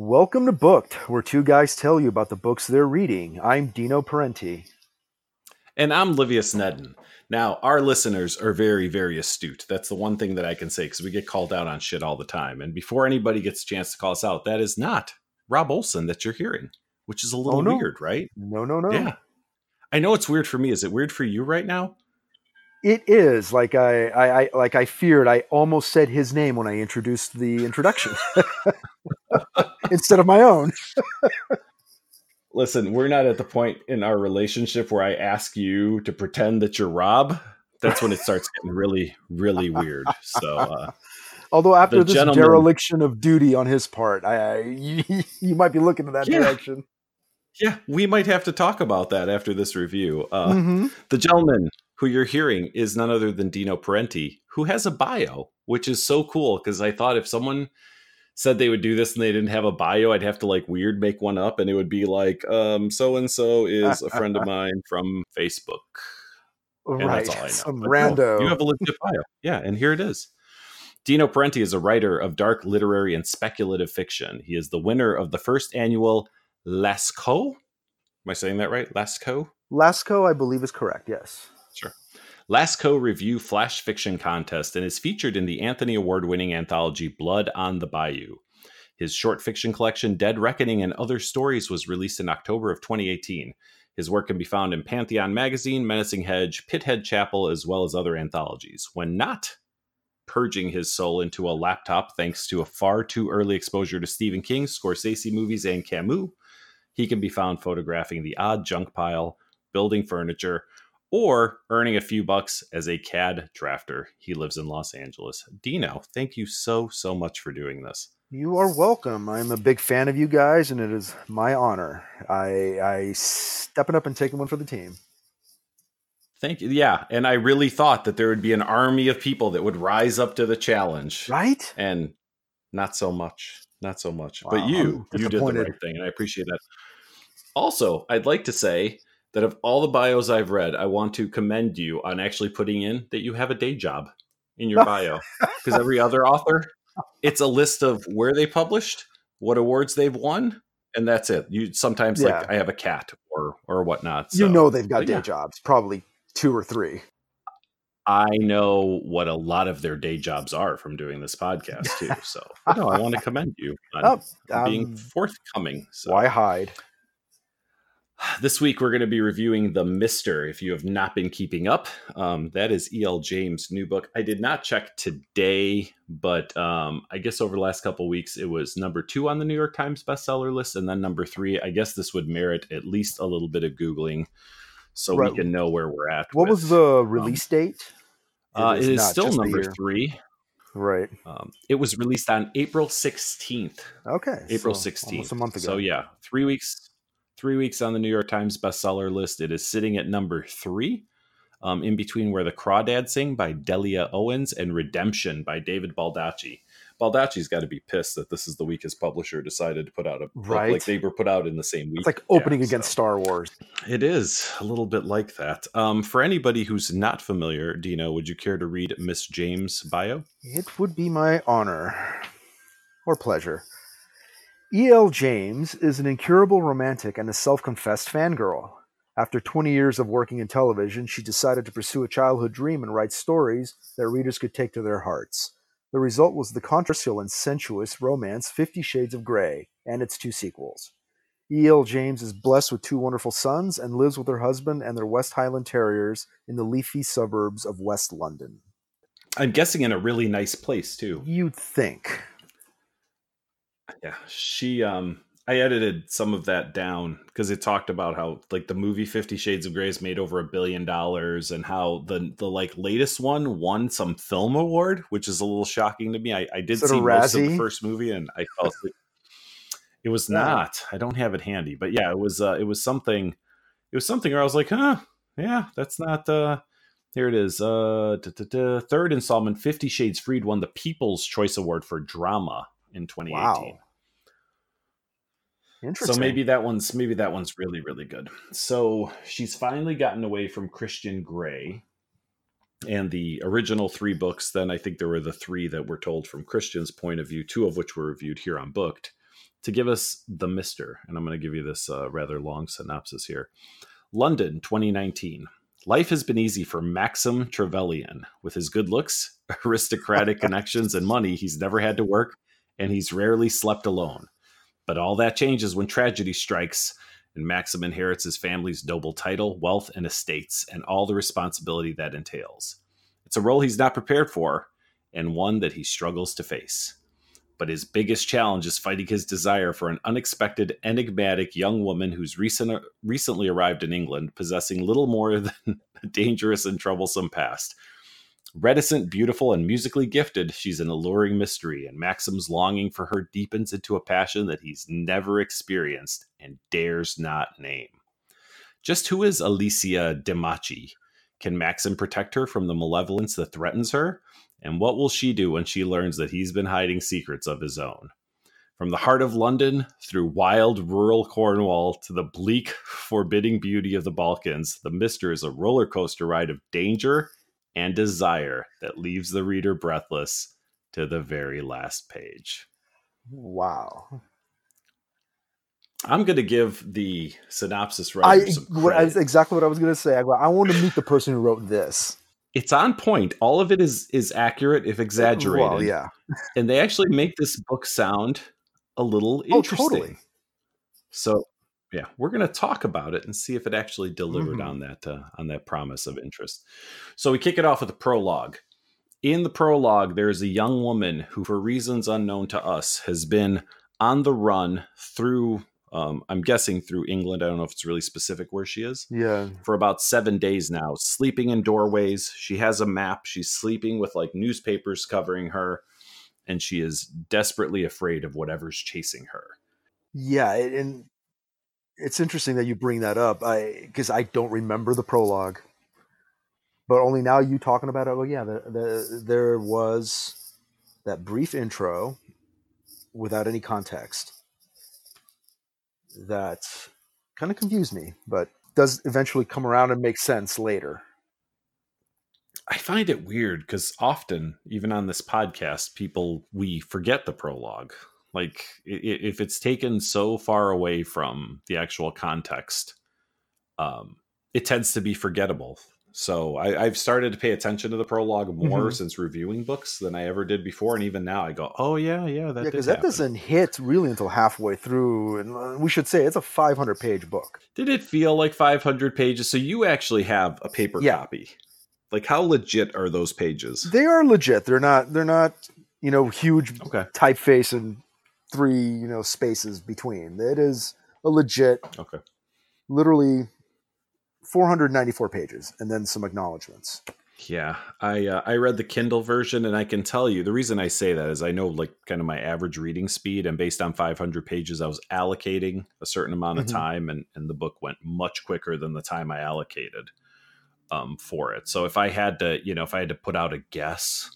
Welcome to Booked, where two guys tell you about the books they're reading. I'm Dino Parenti. And I'm Livius Nedin. Now, our listeners are very, very astute. That's the one thing that I can say because we get called out on shit all the time. And before anybody gets a chance to call us out, that is not Rob Olson that you're hearing, which is a little Oh, no. weird, right? No, no, no. Yeah. I know it's weird for me. Is it weird for you right now? It is like I, I, I, like I feared. I almost said his name when I introduced the introduction instead of my own. Listen, we're not at the point in our relationship where I ask you to pretend that you're Rob. That's when it starts getting really, really weird. So, uh, Although after this gentleman- dereliction of duty on his part, I, I you, you might be looking in that Yeah. direction. yeah, we might have to talk about that after this review. Uh, Mhm. The gentleman who you're hearing is none other than Dino Parenti, who has a bio, which is so cool because I thought if someone said they would do this and they didn't have a bio, I'd have to like weird make one up and it would be like, um, so and so is a friend of mine from Facebook. And Right, that's all I know. some But no, rando. you have a legit bio. Yeah, and here it is. Dino Parenti is a writer of dark literary and speculative fiction. He is the winner of the first annual Lascaux. Am I saying that right? Lascaux? Lasco, I believe, is correct. Yes. Lascaux Review Flash Fiction Contest and is featured in the Anthony Award winning anthology Blood on the Bayou. His short fiction collection Dead Reckoning and Other Stories was released in October of 2018. His work can be found in Pantheon Magazine, Menacing Hedge, Pithead Chapel, as well as other anthologies. When not purging his soul into a laptop thanks to a far too early exposure to Stephen King, Scorsese movies, and Camus, he can be found photographing the odd junk pile, building furniture, or earning a few bucks as a CAD drafter. He lives in Los Angeles. Dino, thank you so, so much for doing this. You are welcome. I'm a big fan of you guys, and it is my honor. I, I stepping up and taking one for the team. Thank you. Yeah. And I really thought that there would be an army of people that would rise up to the challenge. Right? And not so much. Not so much. Wow, but you, you did the right thing. And I appreciate that. Also, I'd like to say that of all the bios I've read, I want to commend you on actually putting in that you have a day job in your bio. Because every other author, it's a list of where they published, what awards they've won, and that's it. You sometimes Yeah. like I have a cat or or whatnot. you know they've got but day yeah. jobs, probably two or three. I know what a lot of their day jobs are from doing this podcast too. So no, I want to commend you on Oh, being um, forthcoming. So why hide? this week we're going to be reviewing the Mister. If you have not been keeping up, um, that is E.L. James' new book. I did not check today, but um, I guess over the last couple weeks it was number two on the New York Times bestseller list, and then number three. I guess this would merit at least a little bit of googling, so Right. we can know where we're at. What was the release date? Uh, it is still number three. Right. Um, it was released on April 16th. Okay. April so 16th. Almost a month ago. So yeah, three weeks, three weeks on the New York Times bestseller list. It is sitting at number three, um, in between where the Crawdad Sing by Delia Owens and Redemption by David Baldacci. Baldacci's got to be pissed that this is the week his publisher decided to put out a book Right. like they were put out in the same week. It's like opening Yeah, against so- Star Wars. It is a little bit like that. Um, for anybody who's not familiar, Dino, would you care to read Miss James' bio? It would be my honor or pleasure. E.L. James is an incurable romantic and a self confessed fangirl. After 20 years of working in television, she decided to pursue a childhood dream and write stories that readers could take to their hearts. The result was the controversial and sensuous romance Fifty Shades of Grey and its two sequels. E.L. James is blessed with two wonderful sons and lives with her husband and their West Highland Terriers in the leafy suburbs of West London. I'm guessing in a really nice place too. You'd think. Yeah, she um I edited some of that down because it talked about how like the movie 50 Shades of Grey has made over a billion dollars and how the the like latest one won some film award, which is a little shocking to me. I, I did see most of the first movie and I fell asleep. It was Yeah. not. I don't have it handy, but yeah, it was uh it was something it was something where I was like, huh, yeah, that's not uh here it is. Uh duh, duh, duh. third installment, Fifty Shades Freed won the People's Choice Award for drama in 2018. Wow. Interesting. So maybe that one's maybe that one's really really good. So she's finally gotten away from Christian Grey and the original three books. Then I think there were the three that were told from Christian's point of view, two of which were reviewed here on Booked. to give us the Mister, and I'm going to give you this uh, rather long synopsis here. London, 2019. Life has been easy for Maxim Trevelyan. With his good looks, aristocratic connections, and money, he's never had to work, and he's rarely slept alone. But all that changes when tragedy strikes, and Maxim inherits his family's noble title, wealth, and estates, and all the responsibility that entails. It's a role he's not prepared for, and one that he struggles to face. But his biggest challenge is fighting his desire for an unexpected, enigmatic young woman who's recent, recently arrived in England, possessing little more than a dangerous and troublesome past. Reticent, beautiful, and musically gifted, she's an alluring mystery, and Maxim's longing for her deepens into a passion that he's never experienced and dares not name. Just who is Alicia Demachi? Can Maxim protect her from the malevolence that threatens her? And what will she do when she learns that he's been hiding secrets of his own? From the heart of London, through wild rural Cornwall, to the bleak, forbidding beauty of the Balkans, The Mister is a roller coaster ride of danger and desire that leaves the reader breathless to the very last page. Wow. I'm going to give the synopsis I, writer some credit. exactly what I was going to say. I, I want to meet the person who wrote this. it's on point. All of it is is accurate if exaggerated. Well, yeah. And they actually make this book sound a little Oh, interesting. totally. So, yeah, we're going to talk about it and see if it actually delivered Mhm. on that uh, on that promise of interest. So we kick it off with a prologue. In the prologue, there is a young woman who, for reasons unknown to us, has been on the run through. Um, I'm guessing through England. I don't know if it's really specific where she is Yeah. for about seven days now, sleeping in doorways. She has a map. She's sleeping with like newspapers covering her, and she is desperately afraid of whatever's chasing her. Yeah. And it's interesting that you bring that up I because I, don't remember the prologue. But only now you talking about it. Oh, yeah. The, the, there was that brief intro without any context that kind of confused me, but does eventually come around and make sense later. I find it weird because often, even on this podcast, people we forget the prologue. Like if it's taken so far away from the actual context, um, it tends to be forgettable. So I, I've started to pay attention to the prologue more Mhm. since reviewing books than I ever did before, and even now I go, "Oh yeah, yeah, that yeah, that doesn't hit really until halfway through, and uh, we should say it's a 500 page book. Did it feel like 500 pages? So you actually have a paper Yeah. copy. Like how legit are those pages? They are legit. They're not. They're not. You know, huge Okay. typeface and three you know spaces between. It is a legit, Okay. literally 494 pages, and then some acknowledgments. Yeah, I uh, I read the Kindle version, and I can tell you the reason I say that is I know like kind of my average reading speed, and based on 500 pages, I was allocating a certain amount of Mhm. time, and and the book went much quicker than the time I allocated um, for it. So if I had to, you know, if I had to put out a guess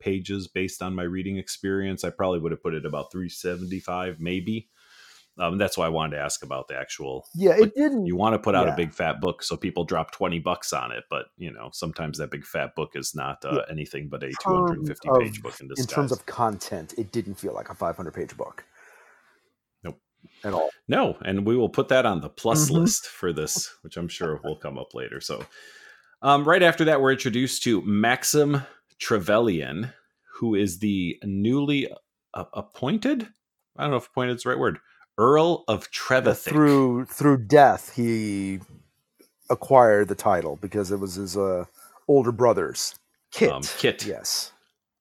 pages based on my reading experience, I probably would have put it about 375, maybe. Um, that's why I wanted to ask about the actual Yeah, it didn't. you want to put out Yeah. a big fat book so people drop 20 bucks on it but you know sometimes that big fat book is not uh, anything but a 250 terms page book in in terms of content, it didn't feel like a 500 page book. Nope. At all. no and we will put that on the plus Mhm. list for this which i'm sure will come up later so um, right after that we're introduced to maxim trevelyan who is the newly uh, appointed i don't know if appointed is the right word earl of Trevethick Through through death, he acquired the title because it was his uh, older brother's Kit. Um, Kit. Yes.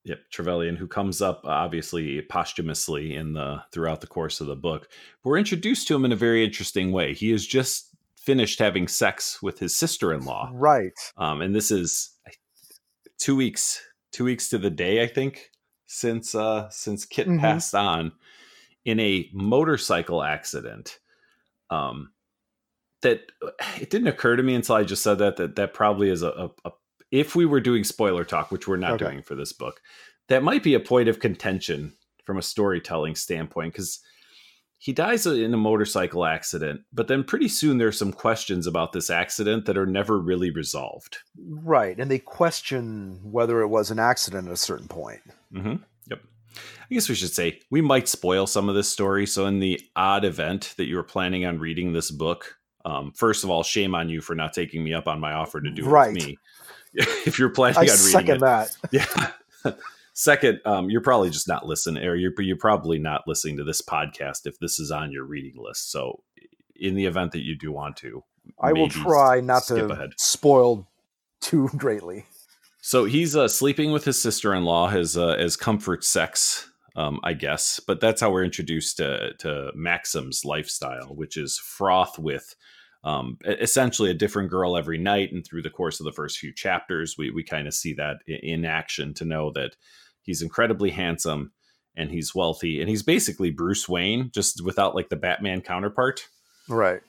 Yep, Trevelyan, who comes up uh, obviously posthumously in the throughout the course of the book. We're introduced to him in a very interesting way. He has just finished having sex with his sister-in-law, Right. um, and this is two weeks, two weeks to the day, I think, since uh, since Kit Mhm. passed on in a motorcycle accident. Um, that it didn't occur to me until I just said that that that probably is a, a, a if we were doing spoiler talk, which we're not Okay. doing for this book, that might be a point of contention from a storytelling standpoint because he dies in a motorcycle accident, but then pretty soon there's some questions about this accident that are never really resolved. Right. And they question whether it was an accident at a certain point. hmm Yep. I guess we should say we might spoil some of this story. So, in the odd event that you were planning on reading this book, um, first of all, shame on you for not taking me up on my offer to do Right. with me. if you're planning I on reading second it, that. yeah. Second, um, you're probably just not listening, or you're you're probably not listening to this podcast if this is on your reading list. So, in the event that you do want to, I will try not to ahead. spoil too greatly. So he's uh, sleeping with his sister-in-law as uh, as comfort sex, um, I guess. But that's how we're introduced to, to Maxim's lifestyle, which is froth with um, essentially a different girl every night. And through the course of the first few chapters, we we kind of see that in action to know that he's incredibly handsome and he's wealthy and he's basically Bruce Wayne, just without like the Batman counterpart. Right.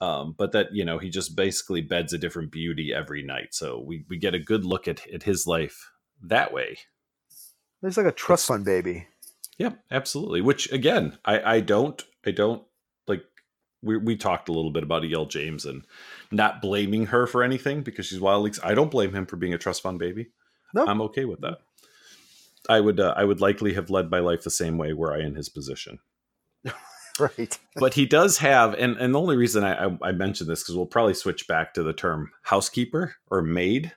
um, but that you know he just basically beds a different beauty every night. So we, we get a good look at, at his life that way. He's like a trust fund baby. yeah absolutely. Which again i i don't i don't like we, we talked a little bit about el james and not blaming her for anything because she's wild wildly i don't blame him for being a trust fund baby. Nope. i'm okay with that i would uh, i would likely have led my life the same way were i in his position Right. but he does have and, and the only reason i, I, I mentioned this because we'll probably switch back to the term housekeeper or maid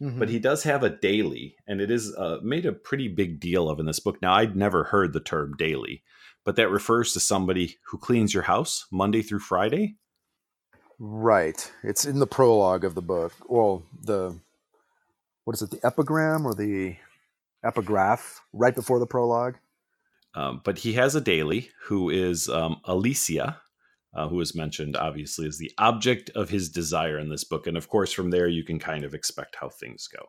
Mhm. but he does have a daily and it is uh, made a pretty big deal of in this book now i'd never heard the term daily but that refers to somebody who cleans your house monday through friday right. It's in the prologue of the book. Well, the what is it? The epigram or the epigraph right before the prologue? um, but he has a daily who is um, alicia uh, who is mentioned obviously as the object of his desire in this book and of course from there you can kind of expect how things go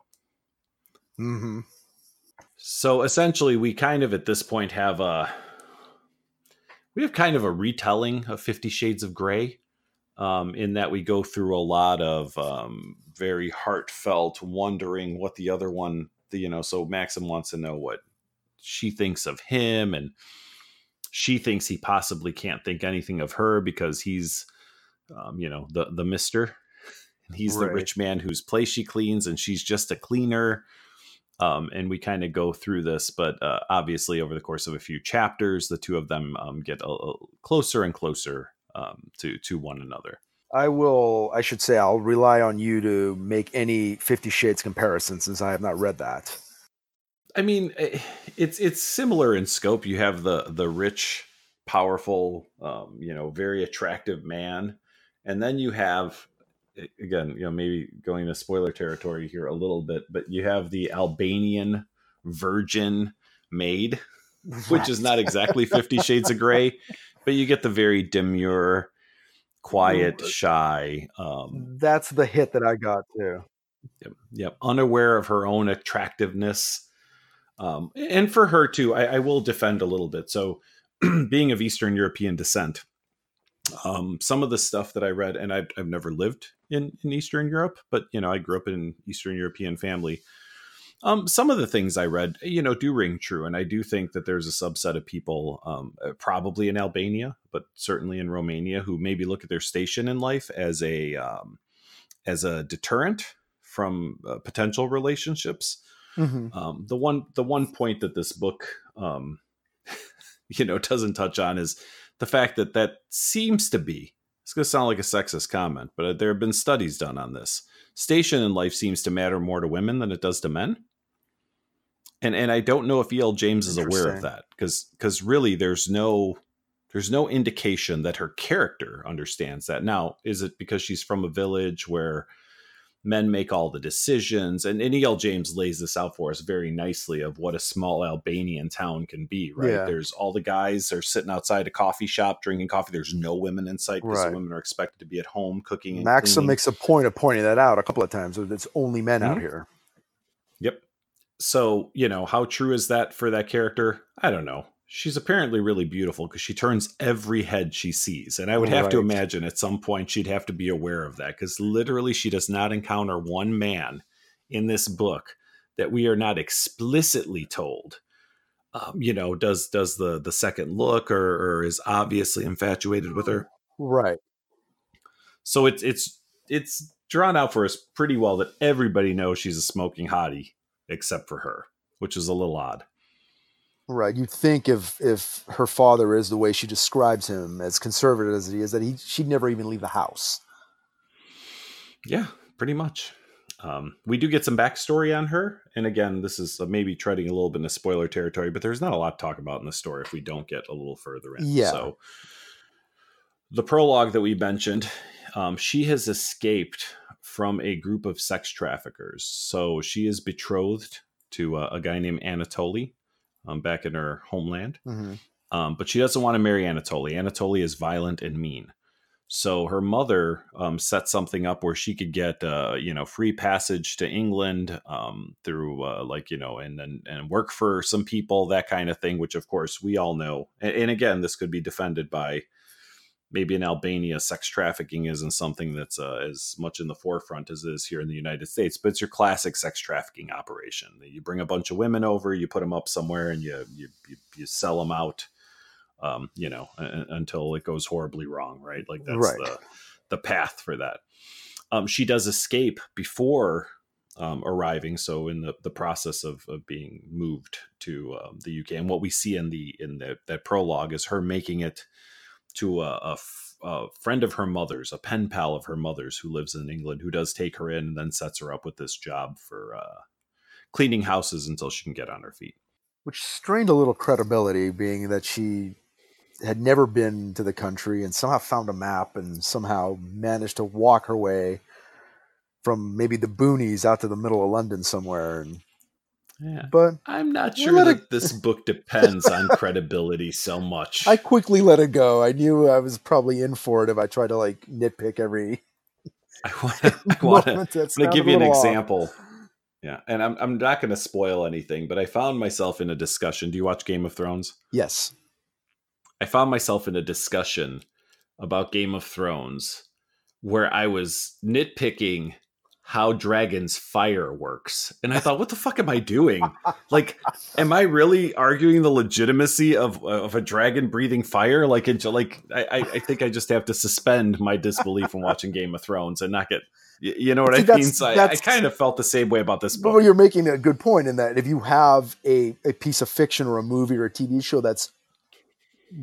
Mm-hmm. So essentially, we kind of at this point have a we have kind of a retelling of Fifty Shades of Grey, um, in that we go through a lot of um, very heartfelt wondering what the other one, you know. So Maxim wants to know what she thinks of him, and she thinks he possibly can't think anything of her because he's, um, you know, the the Mister. And He's the rich man whose place she cleans, and she's just a cleaner um, and we kind of go through this but uh, obviously over the course of a few chapters the two of them um, get a, a closer and closer um, to to one another I will. I should say I'll rely on you to make any Fifty Shades comparison since I have not read that. i mean eh, it's it's similar in scope you have the the rich powerful um, you know very attractive man and then you have eh, again you know maybe going to spoiler territory here a little bit but you have the albanian virgin maid which is not exactly 50 shades of gray but you get the very demure quiet shy um That's the hit that I got too. yep, yep unaware of her own attractiveness um and for her too i, I will defend a little bit so being of eastern european descent um some of the stuff that i read and i've, I've never lived in in eastern europe but you know i grew up in an eastern european family um, some of the things I read, you know, do ring true, and I do think that there's a subset of people, um, uh, probably in Albania, but certainly in Romania, who maybe look at their station in life as a um, as a deterrent from uh, potential relationships. Mhm. Um, the one the one point that this book, um, you know, doesn't touch on is the fact that that seems to be. It's going to sound like a sexist comment, but there have been studies done on this. Station in life seems to matter more to women than it does to men. And and I don't know if E.L. James is aware of that because because really there's no there's no indication that her character understands that. Now, is it because she's from a village where men make all the decisions? And, and E.L. James lays this out for us very nicely of what a small Albanian town can be, right? Yeah. There's all the guys are sitting outside a coffee shop drinking coffee. There's no women in sight because Right. women are expected to be at home cooking and Maxim cleaning. makes a point of pointing that out a couple of times. that It's only men out Mhm. here. So, you know, how true is that for that character? I don't know. She's apparently really beautiful because she turns every head she sees. And I would have to imagine at some point she'd have to be aware of that because literally she does not encounter one man in this book that we are not explicitly told. Um, you know, does does the the second look or, or is obviously infatuated with her. Right. So it's it's it's drawn out for us pretty well that everybody knows she's a smoking hottie except for her, which is a little odd. Right. You'd think if if her father is the way she describes him, as conservative as he is, that he she'd never even leave the house. Yeah, pretty much. Um, we do get some backstory on her, and again, this is maybe treading a little bit into spoiler territory, but there's not a lot to talk about in the story if we don't get a little further in. Yeah. So, the prologue that we mentioned, um, she has escaped from a group of sex traffickers. So she is betrothed to uh, a guy named Anatoly um, back in her homeland. Mm-hmm. Um, but she doesn't want to marry Anatoly. Anatoly is violent and mean. So her mother um, set something up where she could get, uh, you know, free passage to England um, through, uh, like, you know, and, and and work for some people, that kind of thing. Which, of course, we all know. And, and again, this could be defended by maybe in Albania, sex trafficking isn't something that's uh, as much in the forefront as it is here in the United States. But it's your classic sex trafficking operation. You bring a bunch of women over, you put them up somewhere, and you you you, you sell them out um, you know, until it goes horribly wrong, right? Like that's Right. the the path for that. Um, she does escape before um, arriving, so in the, the process of, of being moved to um, the UK, and what we see in the in the, that prologue is her making it to a, a f- a friend of her mother's, a pen pal of her mother's, who lives in England, who does take her in and then sets her up with this job for uh, cleaning houses until she can get on her feet. Which strained a little credibility, being that she had never been to the country and somehow found a map and somehow managed to walk her way from maybe the boonies out to the middle of London somewhere. And Yeah. but I'm not sure that it- this book depends on credibility so much. I quickly let it go. I knew I was probably in for it if I tried to like nitpick every I want to. I want to. moment. that I'm going sounded to give you an off. example. Yeah, and I'm I'm not going to spoil anything, but I found myself in a discussion. Do you watch Game of Thrones? Yes. I found myself in a discussion about Game of Thrones where I was nitpicking how dragons fire works. And I thought, what the fuck am I doing? Like, am I really arguing the legitimacy of of a dragon breathing fire? Like, like I, I think I just have to suspend my disbelief in watching Game of Thrones and not get, you know what See, I mean? So I, I kind of felt the same way about this But book. you're making a good point in that if you have a, a piece of fiction or a movie or a TV show that's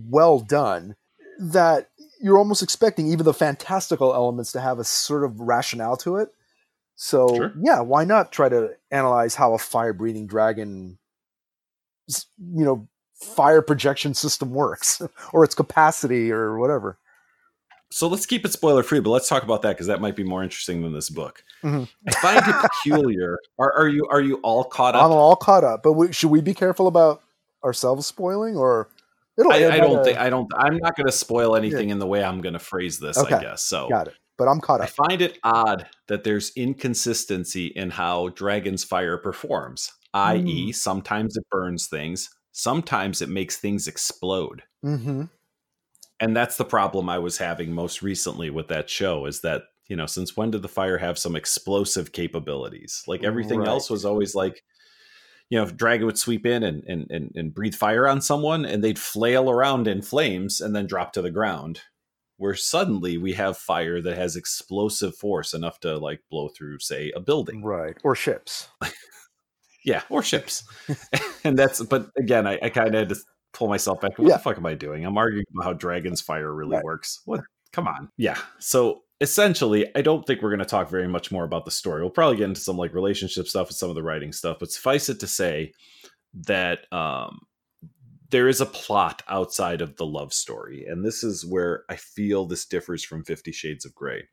well done, that you're almost expecting even the fantastical elements to have a sort of rationale to it. So Sure. yeah, why not try to analyze how a fire breathing dragon, you know, fire projection system works or its capacity or whatever. So let's keep it spoiler free, but let's talk about that because that might be more interesting than this book. Mhm. I find it peculiar. Are, are you are you all caught up? I'm all caught up, but we, should we be careful about ourselves spoiling or? It'll I, I don't the- think I don't. I'm not going to spoil anything in the way I'm going to phrase this. I guess so. Got it. But I'm caught up. I find it odd that there's inconsistency in how Dragon's Fire performs. I.e., sometimes it burns things, sometimes it makes things explode. Mm-hmm. And that's the problem I was having most recently with that show is that, you know, since when did the fire have some explosive capabilities? Like everything Right. else was always like, you know, if Dragon would sweep in and, and, and, and breathe fire on someone and they'd flail around in flames and then drop to the ground. Where suddenly we have fire that has explosive force enough to like blow through, say, a building. Right. Or ships. Yeah, or ships. and that's, but again, I, I kind of had to pull myself back. What Yeah. the fuck am I doing? I'm arguing about how Dragon's Fire really Right. works. What? Come on. Yeah. So essentially, I don't think we're going to talk very much more about the story. We'll probably get into some like relationship stuff and some of the writing stuff, but suffice it to say that um, there is a plot outside of the love story. And this is where I feel this differs from Fifty Shades of Grey.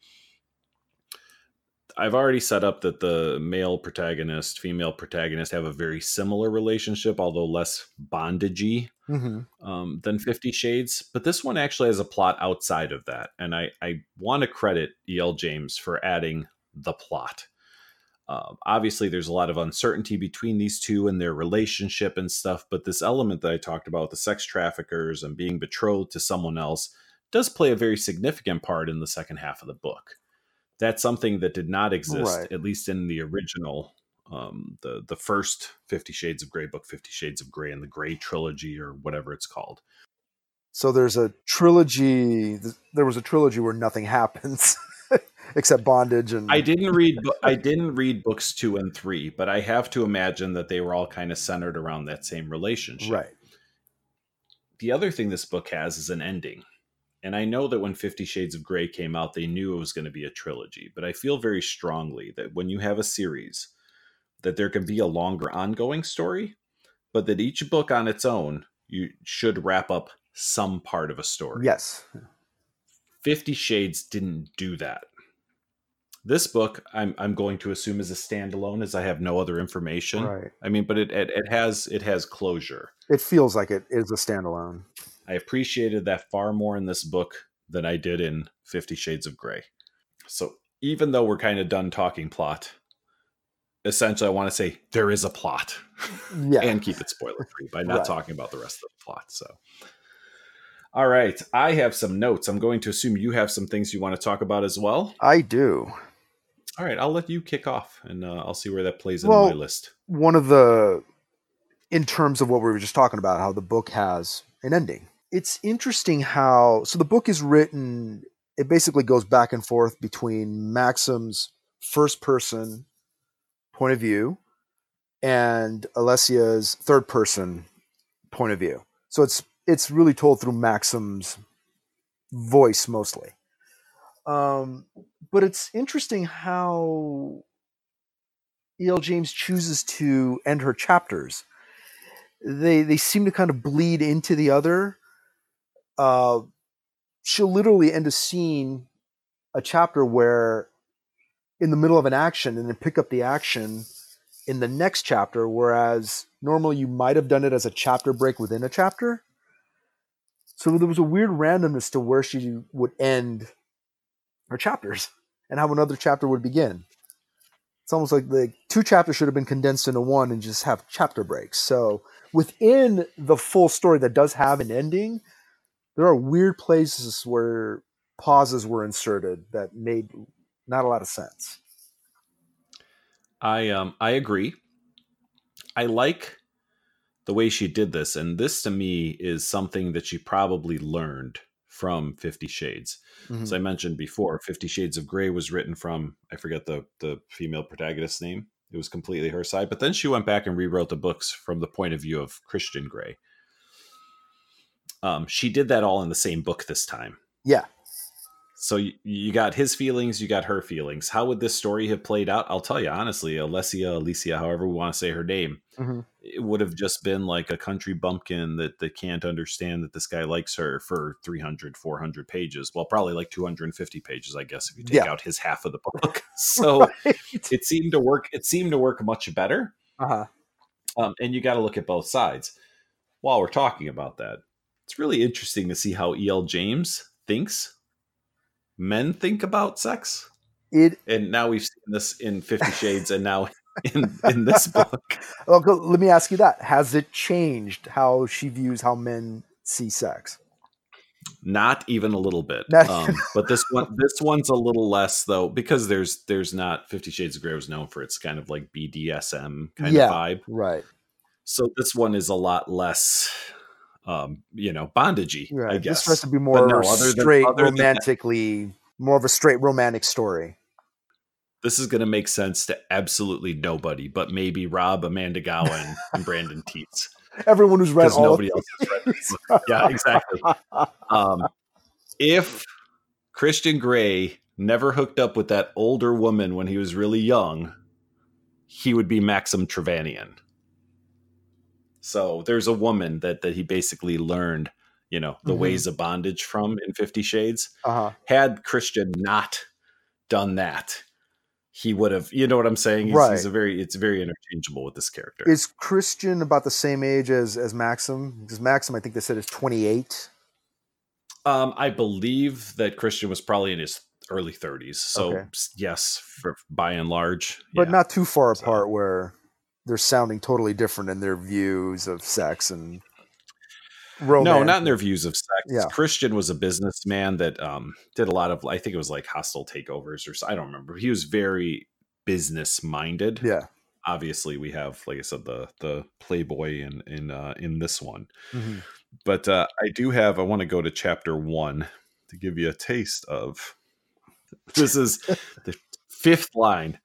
I've already set up that the male protagonist, female protagonist have a very similar relationship, although less bondagey Mm-hmm. um, than Fifty Shades. But this one actually has a plot outside of that. And I, I want to credit E.L. James for adding the plot. Um, obviously, there's a lot of uncertainty between these two and their relationship and stuff. But this element that I talked about, the sex traffickers and being betrothed to someone else, does play a very significant part in the second half of the book. That's something that did not exist, Right. at least in the original, um, the the first Fifty Shades of Grey book, Fifty Shades of Grey, and the Grey trilogy, or whatever it's called. So there's a trilogy. There was a trilogy where nothing happens except bondage and I didn't read I didn't read books two and three, but I have to imagine that they were all kind of centered around that same relationship. right. the other thing this book has is an ending. And I know that when 50 Shades of Grey came out, they knew it was going to be a trilogy, but I feel very strongly that when you have a series, that there can be a longer ongoing story, but that each book on its own, you should wrap up some part of a story. Yes. 50 Shades didn't do that. This book, I'm I'm going to assume is a standalone, as I have no other information. Right. I mean, but it, it it has it has closure. It feels like it is a standalone. I appreciated that far more in this book than I did in Fifty Shades of Grey. So even though we're kind of done talking plot, essentially I want to say there is a plot Yeah. and keep it spoiler free by not Right. talking about the rest of the plot. So, all right, I have some notes. I'm going to assume you have some things you want to talk about as well. I do. All right, I'll let you kick off, and uh, I'll see where that plays Well- into my list. one of the in terms of what we were just talking about how the book has an ending. It's interesting how so the book is written it basically goes back and forth between maxim's first person point of view and alessia's third person point of view. So it's it's really told through maxim's voice mostly. Um, but it's interesting how E.L. James chooses to end her chapters. They they seem to kind of bleed into the other. Uh, she'll literally end a scene, a chapter where, in the middle of an action, and then pick up the action in the next chapter. Whereas normally you might have done it as a chapter break within a chapter. So there was a weird randomness to where she would end chapters and how another chapter would begin it's almost like the two chapters should have been condensed into one and just have chapter breaks. So within the full story that does have an ending, there are weird places where pauses were inserted that made not a lot of sense. I um I agree. I like the way she did this, and this to me is something that she probably learned from Fifty Shades. As I mentioned before, Fifty Shades of Grey was written from I forget the the female protagonist's name. It was completely her side, but then she went back and rewrote the books from the point of view of Christian Grey. Um, she did that all in the same book this time. Yeah. So you, you got his feelings, you got her feelings. How would this story have played out? I'll tell you honestly, Alessia, Alicia, however we want to say her name, Mhm. it would have just been like a country bumpkin that, that can't understand that this guy likes her for 300, 400 pages. Well, probably like 250 pages, I guess, if you take Yeah. out his half of the book. So Right. it seemed to work. It seemed to work much better. Uh-huh. Um, and you got to look at both sides. While we're talking about that, it's really interesting to see how E.L. James thinks men think about sex. It And now we've seen this in Fifty Shades, and now in in this book. well, let me ask you that. Has it changed how she views how men see sex? Not even a little bit. Um, but this one, this one's a little less though, because there's there's not Fifty Shades of Grey was known for its kind of like BDSM kind Yeah. of vibe. Right. So this one is a lot less, um, you know, bondagey. Right. I guess This has to be more no, other than- straight that- romantically, more of a straight romantic story. this is going to make sense to absolutely nobody, but maybe Rob, Amanda Gowin, and Brandon Tietz, Everyone who's read all nobody of else has read this. Yeah, exactly. Um, if Christian Grey never hooked up with that older woman when he was really young, he would be Maxim Trevanian. So there's a woman that that he basically learned, you know, the Mhm. ways of bondage from in Fifty Shades. uh-huh. Had Christian not done that, he would have. You know what I'm saying? He's, Right. he's a very. It's very interchangeable with this character. Is Christian about the same age as as Maxim? Because Maxim, I think they said is twenty eight. Um, I believe that Christian was probably in his early 30s. So Okay. yes, for by and large, but yeah. not too far So- apart where they're sounding totally different in their views of sex and romance. no, not in their views of sex. Yeah. Christian was a businessman that um, did a lot of. I think it was like hostile takeovers or I don't remember. He was very business minded. Yeah. Obviously, we have, like I said, the the Playboy in in uh, in this one. Mhm. But uh, I do have. I want to go to chapter one to give you a taste of. This is the fifth line.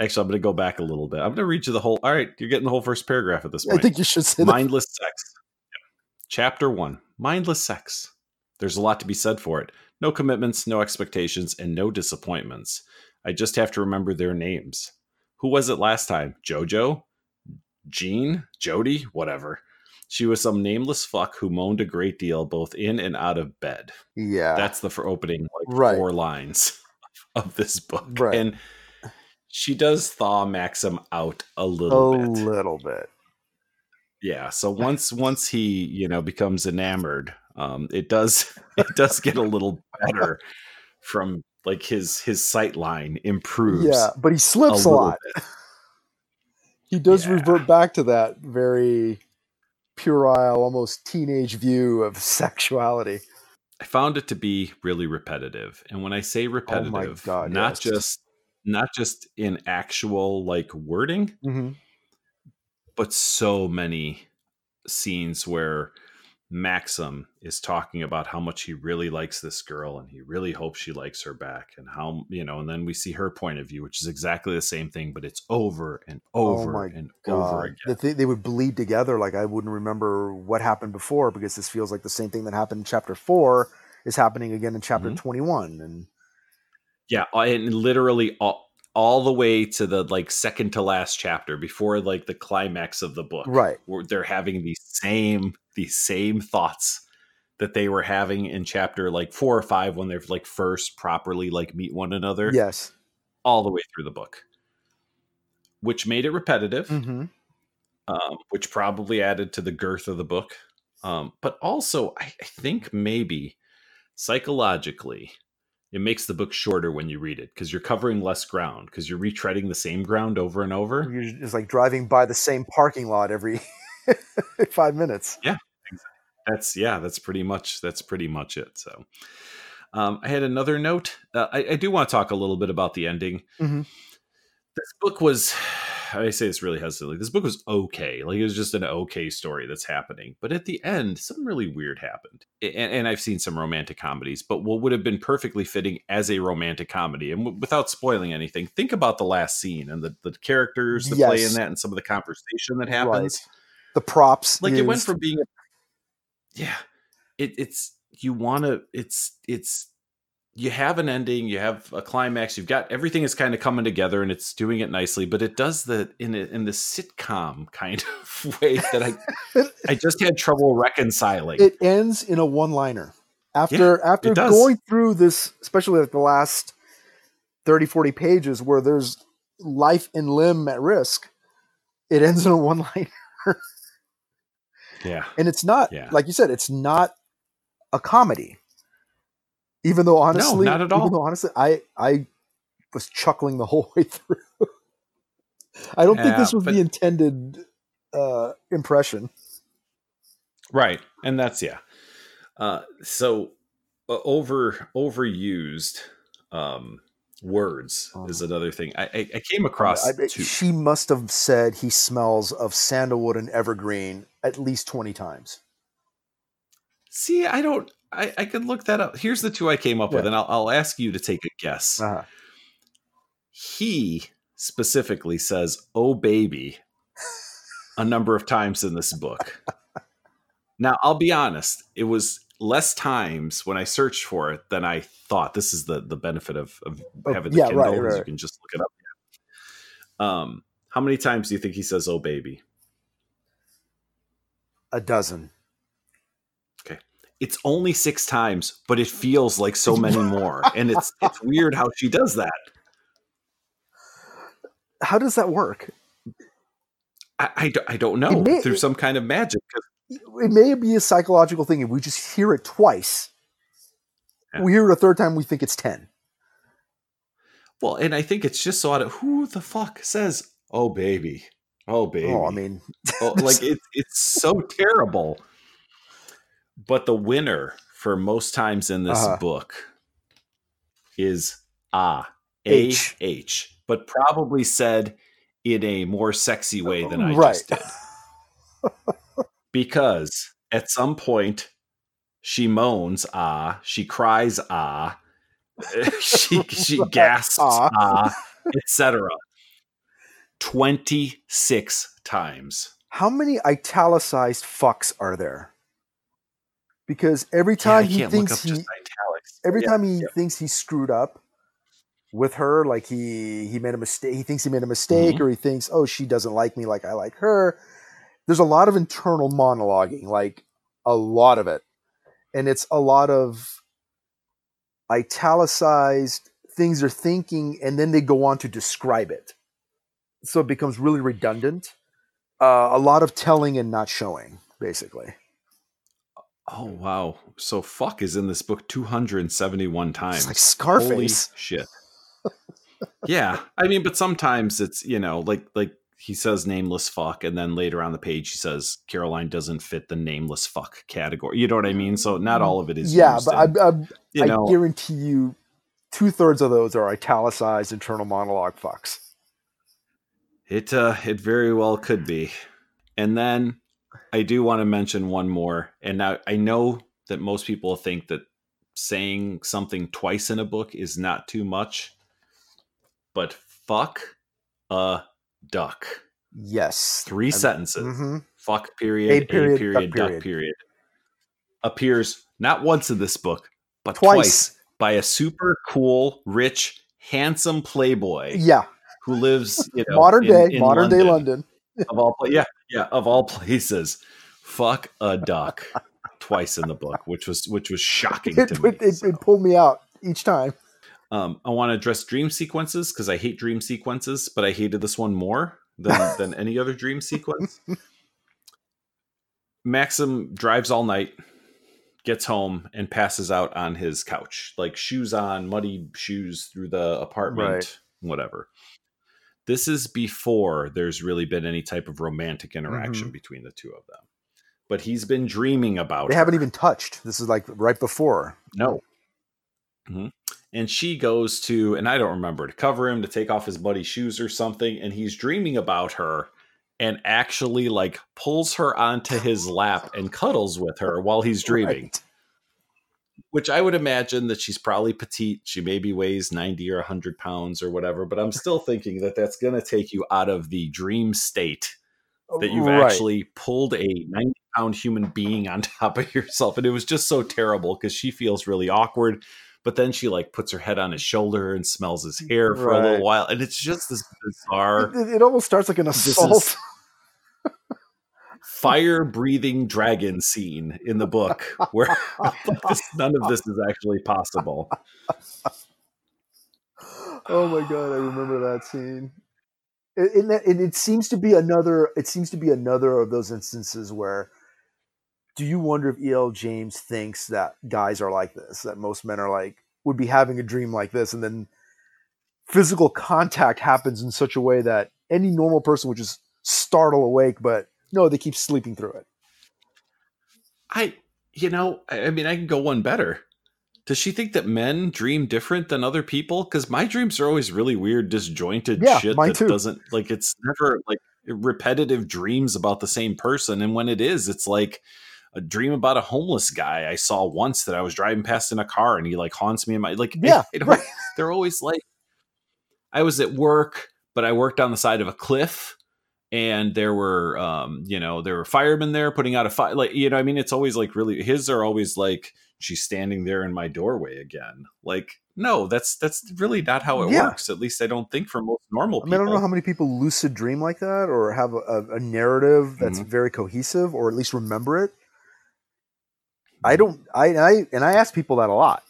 Actually, I'm going to go back a little bit. I'm going to read you the whole. All right, you're getting the whole first paragraph at this point. I think you should say that. Mindless sex. Chapter 1 Mindless Sex. There's a lot to be said for it. No commitments, no expectations, and no disappointments. I just have to remember their names. Who was it last time? JoJo? Jean? Jody? Whatever. She was some nameless fuck who moaned a great deal both in and out of bed. Yeah. That's the for opening like Right. four lines of this book. Right. And she does thaw Maxim out a a little bit. A little bit. Yeah. So once once he, you know, becomes enamored, um, it does it does get a little better from like his his sight line improves. Yeah, but he slips a, little lot. He does Yeah. revert back to that very puerile, almost teenage view of sexuality. I found it to be really repetitive. And when I say repetitive, Oh God, not yes. just not just in actual like wording, Mm-hmm. but so many scenes where Maxim is talking about how much he really likes this girl and he really hopes she likes her back and how you know and then we see her point of view which is exactly the same thing but it's over and over Oh and over again That they, they would bleed together. Like I wouldn't remember what happened before because this feels like the same thing that happened in chapter four is happening again in chapter Mhm. 21. And yeah and literally all, all the way to the like second to last chapter before like the climax of the book right. where they're having these same these same thoughts that they were having in chapter like four or five when they're like first properly like meet one another Yes. all the way through the book which made it repetitive hmm um, which probably added to the girth of the book um, but also I, I think maybe psychologically it makes the book shorter when you read it because you're covering less ground because you're retreading the same ground over and over You're just like driving by the same parking lot every five minutes. Yeah, that's yeah that's pretty much that's pretty much it so um, i had another note uh, I, I do want to talk a little bit about the ending Mhm. this book was i say this really hesitantly this book was okay like it was just an okay story that's happening but at the end something really weird happened. And, and i've seen some romantic comedies but what would have been perfectly fitting as a romantic comedy and w- without spoiling anything think about the last scene and the, the characters that play in that and some of the conversation that happens. The props. like it went from being yeah it, it's you want to it's it's you have an ending you have a climax you've got everything is kind of coming together and it's doing it nicely but it does the in a, in the sitcom kind of way that i i just had trouble reconciling. It ends in a one liner after after going through this especially like the last 30 40 pages where there's life and limb at risk it ends in a one liner yeah. And it's not Yeah. like you said it's not a comedy even though honestly not at all. even though honestly i i was chuckling the whole way through. I don't think this was but- the intended uh impression. Right and that's yeah. Uh so uh, over overused um words is another thing. I i, I came across I- she must have said he smells of sandalwood and evergreen at least 20 times. See, I don't. I, I could look that up. Here's the two I came up with, and I'll, I'll ask you to take a guess. uh-huh. He specifically says, "Oh baby," a number of times in this book. now, I'll be honest; it was less times when I searched for it than I thought. This is the the benefit of, of Oh, having the yeah, Kindle, right, is you can just look it up. Um, how many times do you think he says, "Oh baby"? a dozen It's only six times, but it feels like so many more, and it's it's weird how she does that. how does that work I, I, don't- I don't know may- through some kind of magic. it may be a psychological thing if we just hear it twice Yeah. we hear it a third time we think it's 10 Well, and I think it's just so out of who the fuck says, "Oh baby, oh baby." oh i mean Oh, like it, it's so terrible. But the winner for most times in this Uh-huh. book is ah H. A H, but probably said in a more sexy way than I Right. just did. because at some point she moans ah, she cries ah, she she gasps Ah. ah, etc. 26 times. how many italicized fucks are there because every time I he thinks he every Yeah, time he yeah. thinks he screwed up with her like he he made a mistake he thinks he made a mistake Mhm. or he thinks oh she doesn't like me like i like her. There's a lot of internal monologuing like a lot of it. And it's a lot of italicized things they're thinking and then they go on to describe it. So it becomes really redundant. Uh, a lot of telling and not showing basically Oh wow! So fuck is in this book 271 times. it's like Holy scarface shit. yeah, I mean, but sometimes it's you know like like he says nameless fuck, and then later on the page he says Caroline doesn't fit the nameless fuck category. You know what I mean? So not all of it is. yeah but in, I, I, you I guarantee you two thirds of those are italicized internal monologue fucks. It uh, it very well could be. And then I do want to mention one more. And now I know that most people think that saying something twice in a book is not too much, but fuck a duck. Yes. Three sentences. hmm Fuck period, A a period, period, duck duck period. period. Appears not once in this book, but Twice. twice by a super cool, rich, handsome playboy Yeah. who lives, you know, modern in- day, in modern day London. of all pla- yeah yeah of all places fuck a duck twice in the book which was which was shocking It, to me it, it, so. it pulled me out each time. um, i want to address dream sequences because i hate dream sequences but i hated this one more than than any other dream sequence maxim drives all night gets home and passes out on his couch like shoes on muddy shoes through the apartment Right. whatever this is before there's really been any type of romantic interaction Mhm. between the two of them but he's been dreaming about it. They haven't even touched. This is like right before. no Mhm. and she goes to and i don't remember to cover him to take off his muddy shoes or something and he's dreaming about her and actually like pulls her onto his lap and cuddles with her while he's dreaming Right. Which I would imagine that she's probably petite. She maybe weighs 90 or 100 pounds or whatever, but I'm still thinking that that's going to take you out of the dream state oh, that you've Right. actually pulled a 90 pound human being on top of yourself. And it was just so terrible because she feels really awkward. But then she like puts her head on his shoulder and smells his mm, hair for a little while. And it's just this bizarre It, it almost starts like an assault. Fire breathing dragon scene in the book where none of this is actually possible. oh my god, I remember that scene. It, and it seems to be another. It seems to be another of those instances where. Do you wonder if E.L. James thinks that guys are like this? That most men are like would be having a dream like this, and then physical contact happens in such a way that any normal person would just startle awake, but no, they keep sleeping through it. I, you know, I I mean, I can go one better. Does she think that men dream different than other people? Because my dreams are always really weird, disjointed Yeah, shit that too. doesn't like. It's never like repetitive dreams about the same person, and when it is, it's like a dream about a homeless guy I saw once that I was driving past in a car, and he like haunts me in my like. Yeah, I don't- right. they're always like, I was at work, but I worked on the side of a cliff. And there were, um, you know, there were firemen there putting out a fire. Like, you know, I mean, it's always like really. His are always like, she's standing there in my doorway again. Like, no, that's that's really not how it Yeah. works. At least I don't think for most normal I people. mean, I don't know how many people lucid dream like that or have a, a, a narrative that's Mm-hmm. very cohesive or at least remember it. I don't. I, I and I ask people that a lot.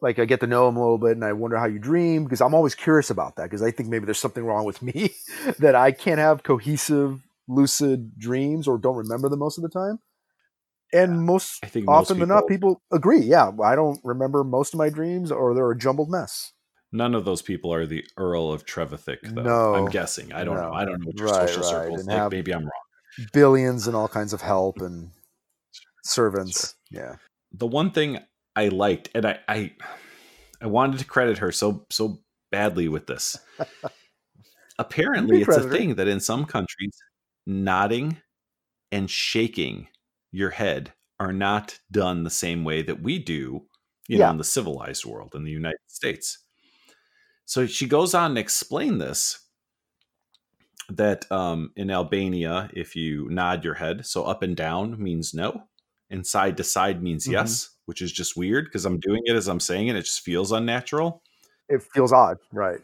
Like I get to know them a little bit, and I wonder how you dream because I'm always curious about that because I think maybe there's something wrong with me that I can't have cohesive, lucid dreams or don't remember them most of the time. And most I think most often than not, people agree. Yeah, I don't remember most of my dreams, or they're a jumbled mess. None of those people are the Earl of Trevethick, though. No. I'm guessing. I don't know. I don't know what your Right, social right. circles And like. Maybe I'm wrong. billions and all kinds of help and servants. Yeah. the one thing I liked, and I, I I wanted to credit her so so badly with this. Apparently, it's a thing that in some countries, nodding and shaking your head are not done the same way that we do, you know, in the civilized world in the United States. So she goes on to explain this that um, in Albania, if you nod your head, so up and down means no, and side to side means Mhm. yes, which is just weird because I'm doing it as I'm saying it. It just feels unnatural. It feels odd, right?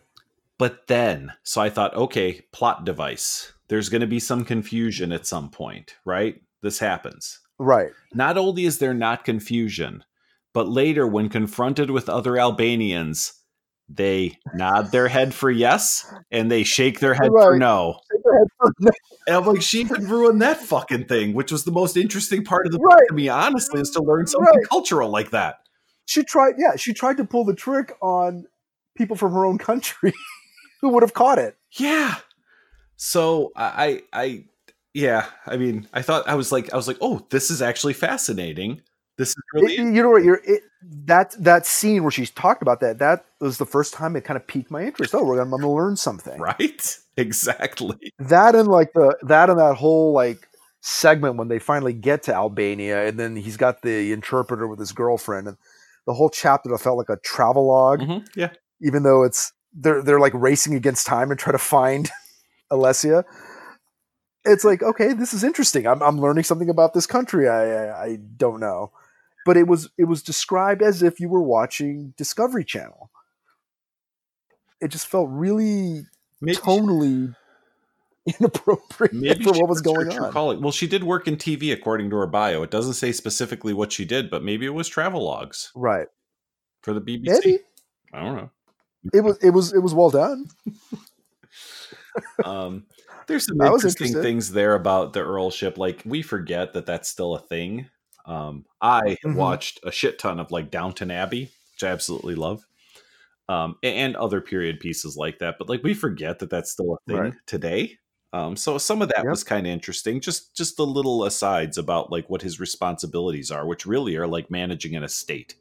But then, so I thought, okay, plot device. There's going to be some confusion at some point, right? This happens. Right. Not only is there not confusion, but later, when confronted with other Albanians, they nod their head for yes and they shake their head for Right. no. And I'm like, she even ruined that fucking thing, which was the most interesting part of the book Right. to me, honestly, is to learn something Right. cultural like that. She tried, yeah, she tried to pull the trick on people from her own country who would have caught it. Yeah. So I, I, yeah. I mean, I thought I was like, I was like, oh, this is actually fascinating. This is really It- you know what? You're it, that that scene where she's talked about that. That was the first time it kind of piqued my interest. Oh, we're gonna, I'm going to learn something. right. Exactly. That and like the that and that whole like segment when they finally get to Albania, and then he's got the interpreter with his girlfriend, and the whole chapter that felt like a travelogue. Mhm. Yeah. even though it's they're they're like racing against time and try to find Alessia. It's like okay, this is interesting. I'm I'm learning something about this country. I I, I don't know, but it was it was described as if you were watching Discovery Channel. It just felt really Maybe, tonally inappropriate maybe for what was was going on. calling. Well, she did work in TV according to her bio. It doesn't say specifically what she did, but maybe it was travel logs Right? for the BBC. Maybe I don't know. it was it was it was well done. um, there's some interesting interested. things there about the earlship. Like we forget that that's still a thing. Um, I Mhm. watched a shit ton of like Downton Abbey, which I absolutely love, um, and other period pieces like that. But like we forget that that's still a thing Right. today. Um, so some of that Yep. was kind of interesting. Just just the little asides about like what his responsibilities are, which really are like managing an estate.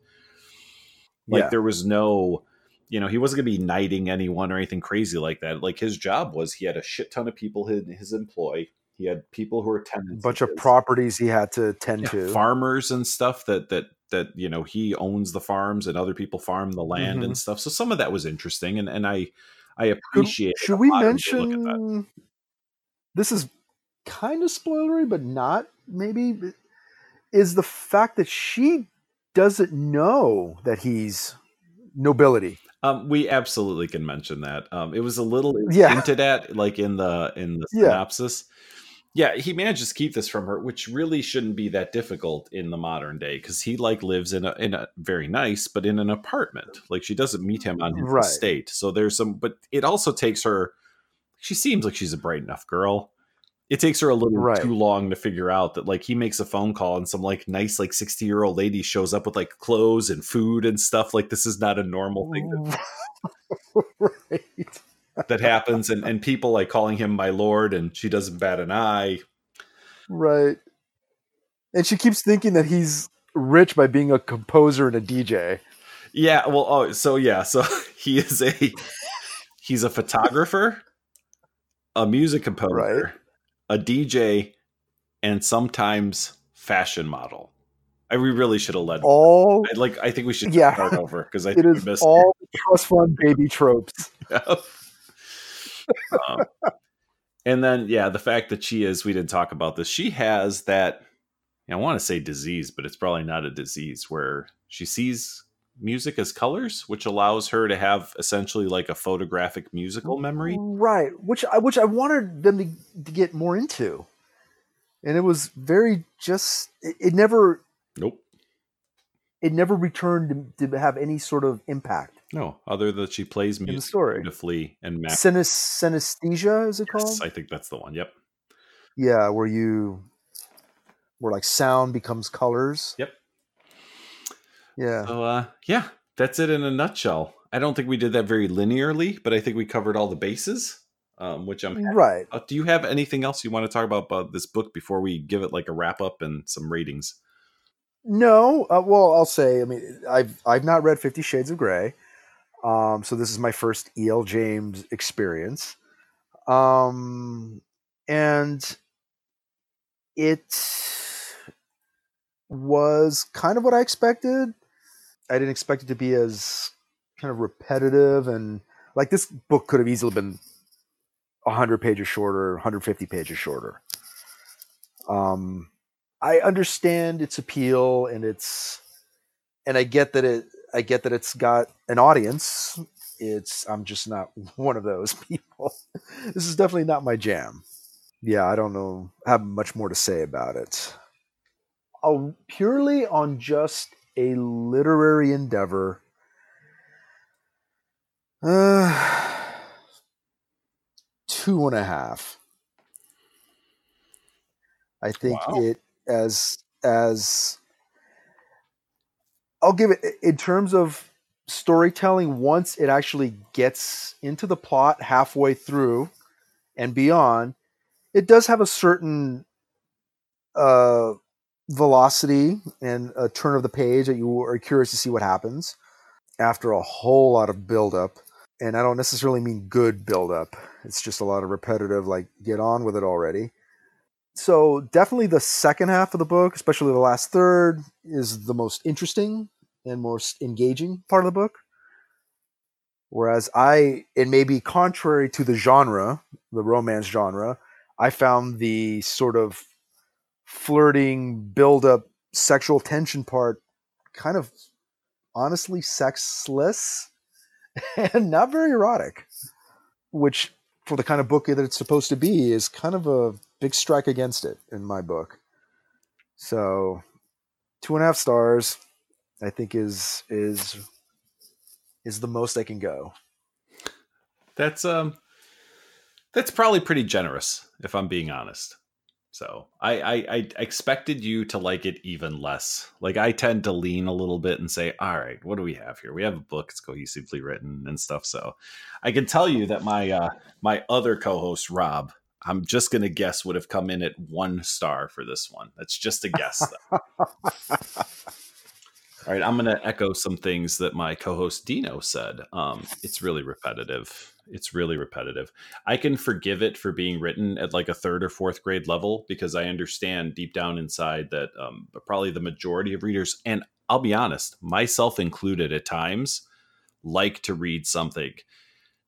Like yeah, there was no, you know, he wasn't going to be knighting anyone or anything crazy like that. Like his job was he had a shit ton of people in his employ. He had people who were tenants. a bunch of of his. properties he had to tend Yeah, to. farmers and stuff that that that you know he owns the farms and other people farm the land Mhm. and stuff. So some of that was interesting, and and I I appreciate. should we mention this is kind of spoilery, but not maybe is the fact that she doesn't know that he's nobility. Um, we absolutely can mention that. Um, it was a little Yeah. hinted at, like in the in the Yeah. synopsis. Yeah, he manages to keep this from her, which really shouldn't be that difficult in the modern day because he like lives in a in a very nice, but in an apartment. Like she doesn't meet him on his Right. estate, so there's some. But it also takes her. She seems like she's a bright enough girl. It takes her a little Right. too long to figure out that like he makes a phone call and some like nice like sixty year old lady shows up with like clothes and food and stuff. Like this is not a normal thing that right. That happens and, and people like calling him my lord and she doesn't bat an eye Right. And she keeps thinking that he's rich by being a composer and a DJ. yeah well oh so yeah so he is a he's a photographer a music composer Right. a dj and sometimes fashion model i we really should have led All I'd like i think we should Yeah. start over because i it think we is missed all trust fund baby tropes. um, and then yeah the fact that she is we didn't talk about this she has that i want to say disease but it's probably not a disease where she sees music as colors which allows her to have essentially like a photographic musical memory. Right, which I which I wanted them to, to get more into, and it was very just. It, it never nope. it never returned to, to have any sort of impact no other than she plays in the music story. beautifully and ma- Synes- synesthesia is it called? i think that's the one yep yeah, where you where like sound becomes colors. Yep. Yeah. so uh yeah that's it in a nutshell i don't think we did that very linearly but i think we covered all the bases um which i'm Right. Uh, do you have anything else you want to talk about about this book before we give it like a wrap up and some ratings? No, uh, well, I'll say. I mean, I've I've not read Fifty Shades of Grey, um, so this is my first E.L. James experience, um, and it was kind of what I expected. I didn't expect it to be as kind of repetitive and like this book could have easily been 100 pages shorter 150 pages shorter um I understand its appeal and it's and I get that it I get that it's got an audience. It's I'm just not one of those people. this is definitely not my jam. Yeah, I don't know have much more to say about it. I'll, purely on just a literary endeavor. Uh, two and a half. I think wow. it as as I'll give it in terms of storytelling once it actually gets into the plot halfway through and beyond it does have a certain uh, velocity and a turn of the page that you are curious to see what happens after a whole lot of buildup. And i don't necessarily mean good buildup. It's just a lot of repetitive like get on with it already so definitely the second half of the book, especially the last third, is the most interesting and most engaging part of the book. Whereas I, it may be contrary to the genre, the romance genre, I found the sort of flirting, build up, sexual tension part kind of honestly sexless and not very erotic, which for the kind of book that it's supposed to be is kind of a big strike against it in my book. So two and a half stars, I think is is is the most I can go. That's um that's probably pretty generous, if I'm being honest. So I, I, I expected you to like it even less. Like I tend to lean a little bit and say, "All right, what do we have here? We have a book; it's cohesively written and stuff." So I can tell you that my uh, my other co-host Rob, I'm just gonna guess would have come in at one star for this one. That's just a guess. Though. All right, I'm going to echo some things that my co-host Dino said. Um, it's really repetitive. It's really repetitive. I can forgive it for being written at like a third or fourth grade level because I understand deep down inside that um, probably the majority of readers, and I'll be honest, myself included at times, like to read something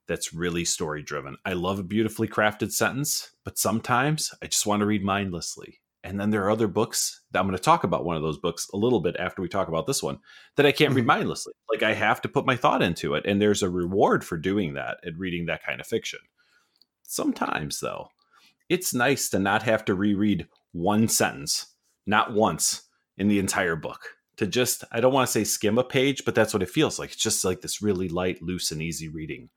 that's really story driven. I love a beautifully crafted sentence, but sometimes I just want to read mindlessly. And then there are other books that I'm going to talk about one of those books a little bit after we talk about this one that I can't read mm-hmm. mindlessly. Like I have to put my thought into it. And there's a reward for doing that and reading that kind of fiction. Sometimes, though, it's nice to not have to reread one sentence, not once in the entire book. To just, I don't want to say skim a page, but that's what it feels like. It's just like this really light, loose, and easy reading.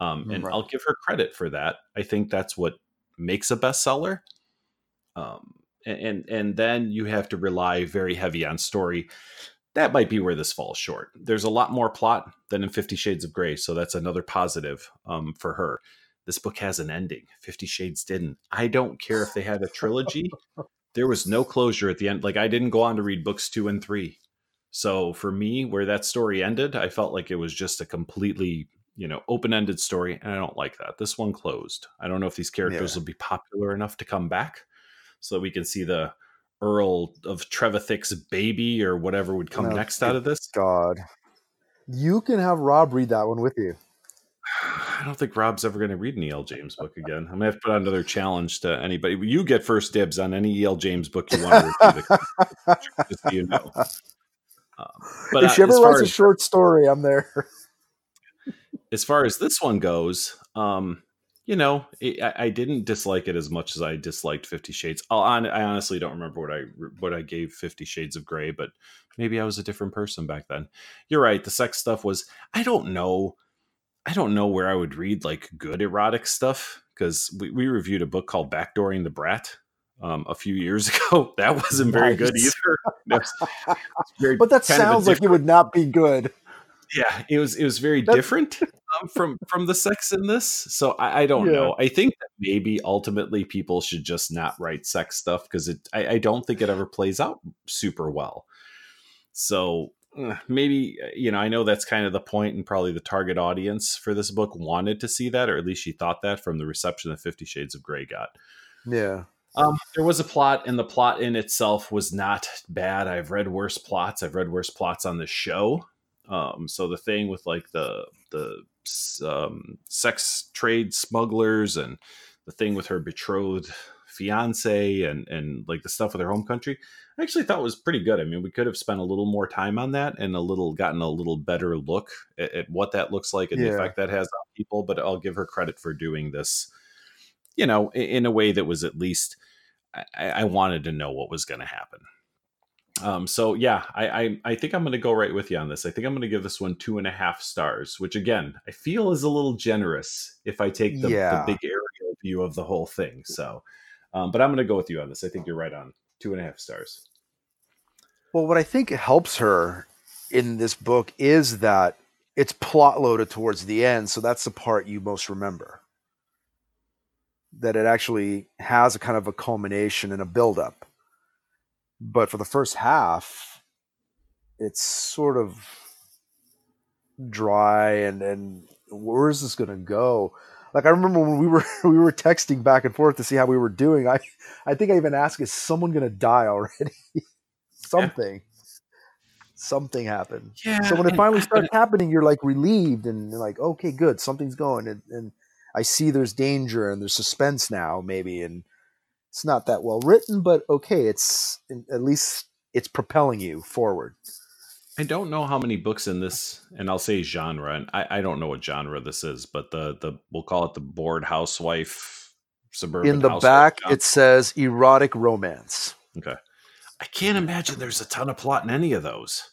Um, and right. I'll give her credit for that. I think that's what makes a bestseller. Um, and and then you have to rely very heavy on story. That might be where this falls short. There's a lot more plot than in 50 shades of gray so that's another positive um, for her. This book has an ending. 50 shades didn't. I don't care if they had a trilogy. There was no closure at the end. Like i didn't go on to read books two and three. So for me where that story ended i felt like it was just a completely you know open-ended story and i don't like that this one closed i don't know if these characters yeah. will be popular enough to come back so that we can see the Earl of Trevethick's baby or whatever would come next out of this. God, you can have Rob read that one with you. I don't think Rob's ever going to read an E.L. James book again. I'm going to have to put out another challenge to anybody. You get first dibs on any E.L. James book you want to read just so you know. Um, but if she ever writes a short story, I'm there. As far as this one goes, um, you know, it, I, I, didn't dislike it as much as I disliked Fifty Shades. I'll, I honestly don't remember what I what I gave Fifty Shades of Grey, but maybe I was a different person back then. You're right. The sex stuff was. I don't know. I don't know where I would read like good erotic stuff because we, we reviewed a book called Backdooring the Brat um, a few years ago. That wasn't very nice. good either. very, but that sounds like it would not be good. Yeah, it was it was very That's... different um, from from the sex in this. So I, I don't yeah. know. I think that maybe ultimately people should just not write sex stuff because it. I, I, don't think it ever plays out super well. So uh, maybe uh, you know I know that's kind of the point and probably the target audience for this book wanted to see that, or at least she thought that from the reception that Fifty Shades of Grey got. Yeah. Um, there was a plot, and the plot in itself was not bad. I've read worse plots. I've read worse plots on the show. Um, so the thing with like the the um, sex trade smugglers and the thing with her betrothed fiance and and like the stuff with her home country, I actually thought was pretty good. I mean, we could have spent a little more time on that and a little gotten a little better look at, at what that looks like and Yeah. the effect that has on people. But I'll give her credit for doing this, you know, in, in a way that was at least I, I wanted to know what was going to happen. Um, so yeah, I, I I think I'm going to go right with you on this. I think I'm going to give this one two and a half stars, which again I feel is a little generous if I take the, Yeah. the big aerial view of the whole thing. So, um, but I'm going to go with you on this. I think you're right on two and a half stars. Well, what I think helps her in this book is that it's plot loaded towards the end, so that's the part you most remember. That it actually has a kind of a culmination and a build up. But for the first half, it's sort of dry and and where is this going to go? Like I remember when we were we were texting back and forth to see how we were doing. I I think I even asked, "Is someone going to die already?" Something, something happened. Yeah. So when it finally starts happening, you're like relieved and like, "Okay, good, something's going." And, and I see there's danger and there's suspense now, maybe, and it's not that well written, but okay, it's at least it's propelling you forward. I don't know how many books in this, and I'll say genre, and I, I don't know what genre this is, but the the we'll call it the bored housewife suburban. In the back, genre. it says erotic romance. Okay, I can't imagine there's a ton of plot in any of those.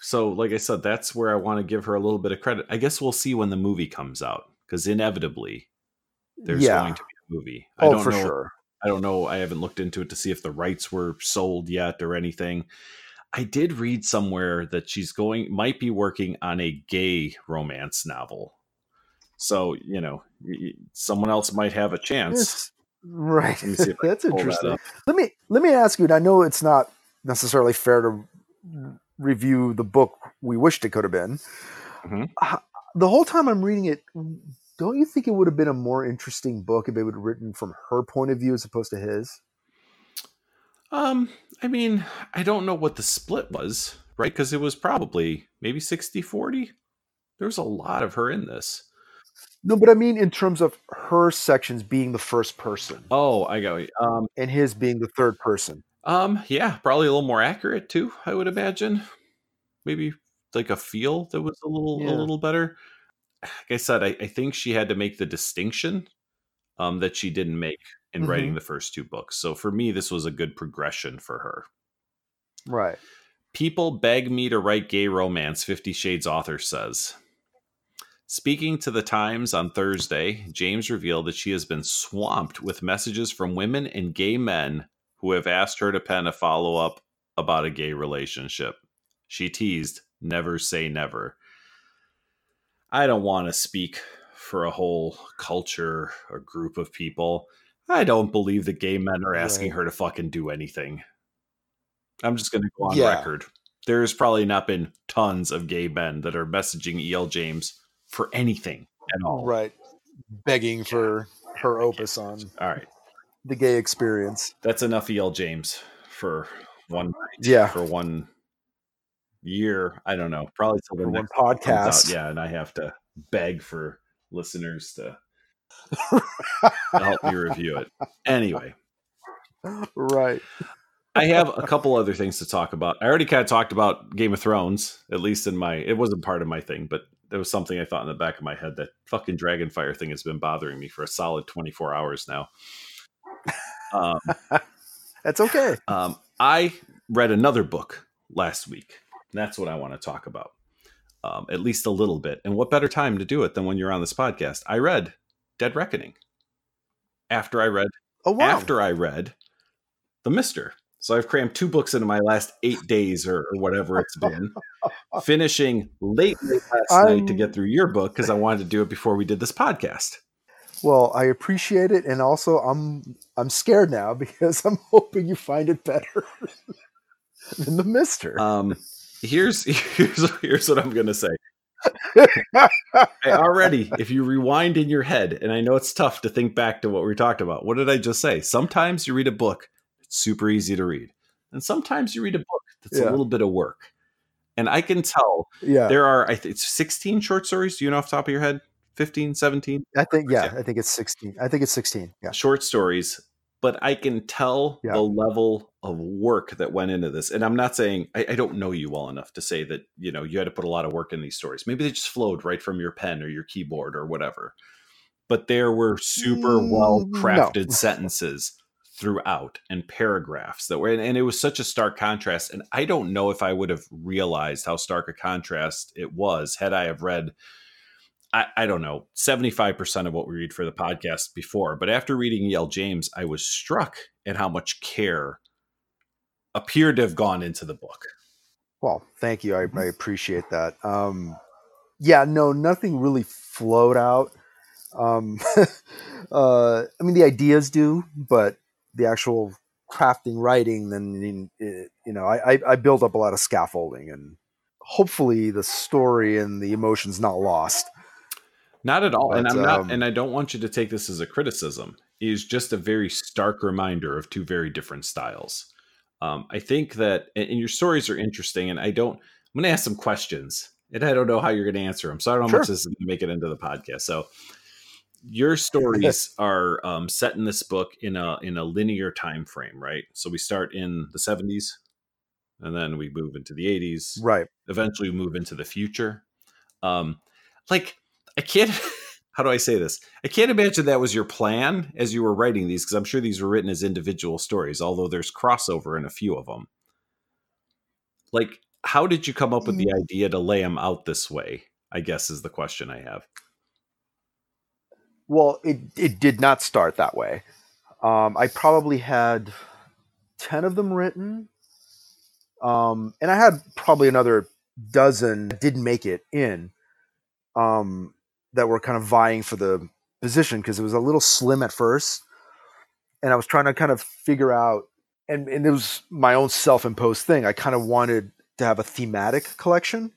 So, like I said, that's where I want to give her a little bit of credit. I guess we'll see when the movie comes out, because inevitably there's yeah. going to be movie. I Oh, don't for know. sure. I don't know. I haven't looked into it to see if the rights were sold yet or anything. I did read somewhere that she's going might be working on a gay romance novel. So, you know, someone else might have a chance. It's- right. Let me see if That's pull that interesting. let me let me ask you. And I know it's not necessarily fair to review the book we wished it could have been. Mhm. The whole time I'm reading it, don't you think it would have been a more interesting book if it would have written from her point of view as opposed to his? Um, I mean, I don't know what the split was, right? Because it was probably maybe 60 40. There's a lot of her in this. No, but I mean in terms of her sections being the first person Oh, I got you. Um, and his being the third person. um, yeah, probably a little more accurate too, I would imagine. Maybe like a feel that was a little Yeah. a little better. Like I said, I, I think she had to make the distinction um that she didn't make in Mm-hmm. writing the first two books. So for me, this was a good progression for her. Right. People beg me to write gay romance, Fifty Shades author says. Speaking to the Times on Thursday, James revealed that she has been swamped with messages from women and gay men who have asked her to pen a follow up about a gay relationship. She teased, never say never. I don't want to speak for a whole culture or group of people. I don't believe that gay men are asking Right. her to fucking do anything. I'm just going to go on Yeah. record. There's probably not been tons of gay men that are messaging E.L. James for anything at all. Right. Begging for her opus on All right. the gay experience. That's enough E.L. James for one night, Yeah. for one year. I don't know. Probably till the next one comes out. podcast. Yeah, and I have to beg for listeners to help me review it. Anyway, right. I have a couple other things to talk about. I already kind of talked about Game of Thrones, at least in my. It wasn't part of my thing, but there was something I thought in the back of my head that fucking Dragonfire thing has been bothering me for a solid twenty four hours now. Um, That's okay. um, I read another book last week. And that's what I want to talk about, um, at least a little bit. And what better time to do it than when you're on this podcast? I read Dead Reckoning after I read Oh wow. after I read The Mister. So I've crammed two books into my last eight days or, or whatever it's been, finishing late, late last night to get through your book because I wanted to do it before we did this podcast. Well, I appreciate it, and also I'm I'm scared now because I'm hoping you find it better than the Mister. Um, here's here's here's what I'm gonna say. I already, if you rewind in your head, and I know it's tough to think back to what we talked about. What did I just say? Sometimes you read a book, it's super easy to read, and sometimes you read a book that's Yeah. a little bit of work. And I can tell yeah, there are I think it's 16 short stories. Do you know off the top of your head? 15, 17 I think yeah, yeah. I think it's sixteen. I think it's sixteen. Yeah, short stories but I can tell the level of work that went into this. And I'm not saying I, I don't know you well enough to say that you know you had to put a lot of work in these stories. Maybe they just flowed right from your pen or your keyboard or whatever. But there were super Mm, well no. crafted sentences throughout and paragraphs that were and, and it was such a stark contrast and i don't know if i would have realized how stark a contrast it was had i have read I, I don't know 75% of what we read for the podcast before but after reading E.L. james i was struck at how much care appeared to have gone into the book Well, thank you. I, I appreciate that. Um, yeah, no, nothing really flowed out. Um, uh, I mean, the ideas do, but the actual crafting, writing, then you know, I, I, built up a lot of scaffolding, and hopefully, the story and the emotions not lost. Not at all. and I'm not um, and I don't want you to take this as a criticism. It is just a very stark reminder of two very different styles. Um, I think that and your stories are interesting, and I don't I'm gonna ask some questions. And I don't know how you're gonna answer them. So I don't know how much this is gonna make it into the podcast. So your stories are um, set in this book in a in a linear time frame, right? So we start in the 70s and then we move into the 80s Right. eventually we move into the future. Um, like I can't. How do I say this? I can't imagine that was your plan as you were writing these, because I'm sure these were written as individual stories. Although there's crossover in a few of them. Like, how did you come up with the idea to lay them out this way? I guess is the question I have. Well, it it did not start that way. Um, I probably had ten of them written, um, and I had probably another dozen that didn't make it in um, that were kind of vying for the position because it was a little slim at first, and I was trying to kind of figure out, and and it was my own self-imposed thing. I kind of wanted to have a thematic collection,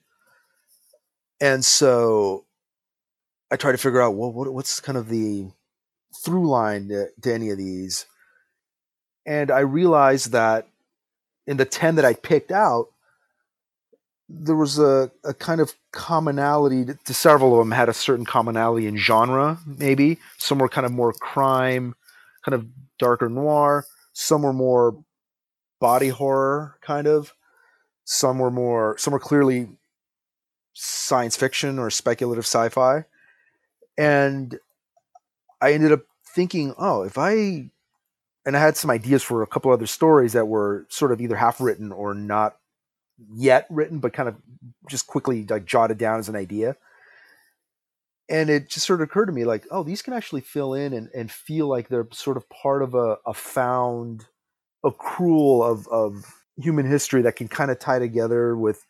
and so I tried to figure out well, what what's kind of the through line to, to any of these, and I realized that in the ten that I picked out, there was a, a kind of commonality to, to several of them had a certain commonality in genre. Maybe some were kind of more crime, kind of darker noir. Some were more body horror, kind of. Some were more. Some were clearly science fiction or speculative sci-fi and I ended up thinking, oh, if I and I had some ideas for a couple other stories that were sort of either half written or not yet written, but kind of just quickly like jotted down as an idea. And it just sort of occurred to me like, oh, these can actually fill in and, and feel like they're sort of part of a, a found accrual of, of human history that can kind of tie together with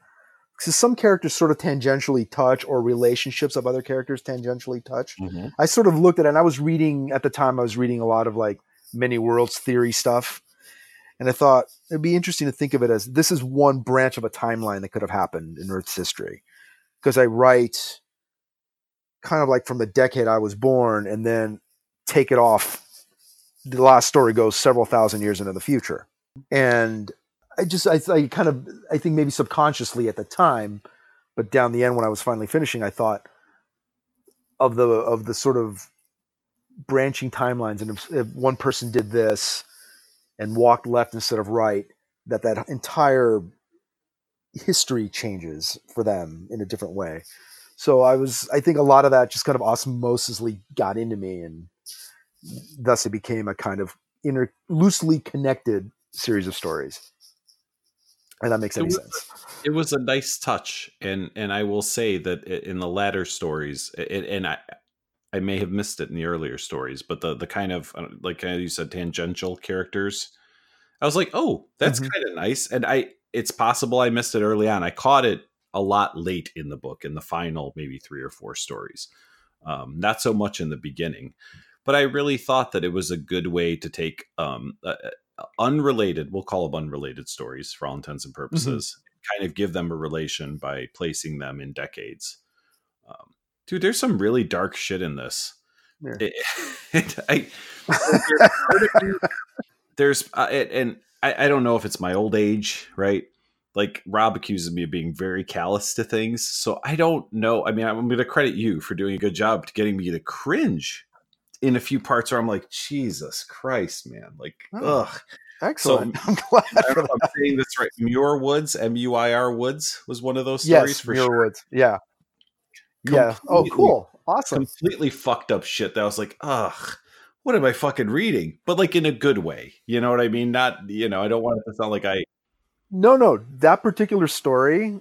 because some characters sort of tangentially touch or relationships of other characters tangentially touch. Mm-hmm. I sort of looked at it and I was reading at the time I was reading a lot of like many worlds theory stuff. And I thought it'd be interesting to think of it as this is one branch of a timeline that could have happened in Earth's history. Because I write kind of like from the decade I was born and then take it off. The last story goes several thousand years into the future. And I just, I, I kind of, I think maybe subconsciously at the time, but down the end when I was finally finishing, I thought of the, of the sort of branching timelines. And if, if one person did this and walked left instead of right, that that entire history changes for them in a different way. So I was, I think a lot of that just kind of osmosisly got into me, and thus it became a kind of inter, loosely connected series of stories. And that makes It any was- sense. it was a nice touch and and i will say that in the latter stories it, and i i may have missed it in the earlier stories but the the kind of uh, like you said tangential characters i was like oh that's Mhm. kind of nice and i it's possible i missed it early on i caught it a lot late in the book in the final maybe three or four stories um, not so much in the beginning but i really thought that it was a good way to take um, uh, unrelated we'll call them unrelated stories for all intents and purposes kind of give them a relation by placing them in decades um, dude there's some really dark shit in this Yeah. It- it- I, there's part of me- there's uh, it, and I, I don't know if it's my old age right like rob accuses me of being very callous to things so i don't know i mean i'm going to credit you for doing a good job to getting me to cringe in a few parts where I'm like, Jesus Christ, man. Like, Oh, ugh. Excellent. I'm glad I don't know, i'm saying this right. Muir Woods, M U I R Woods, was one of those stories Yes, for Muir sure. Woods. Yeah. Yeah. Oh, cool. Awesome. Completely fucked up shit that I was like, ugh, what am I fucking reading? But like in a good way. You know what I mean? Not, you know, I don't want it to sound like I No, no, that particular story,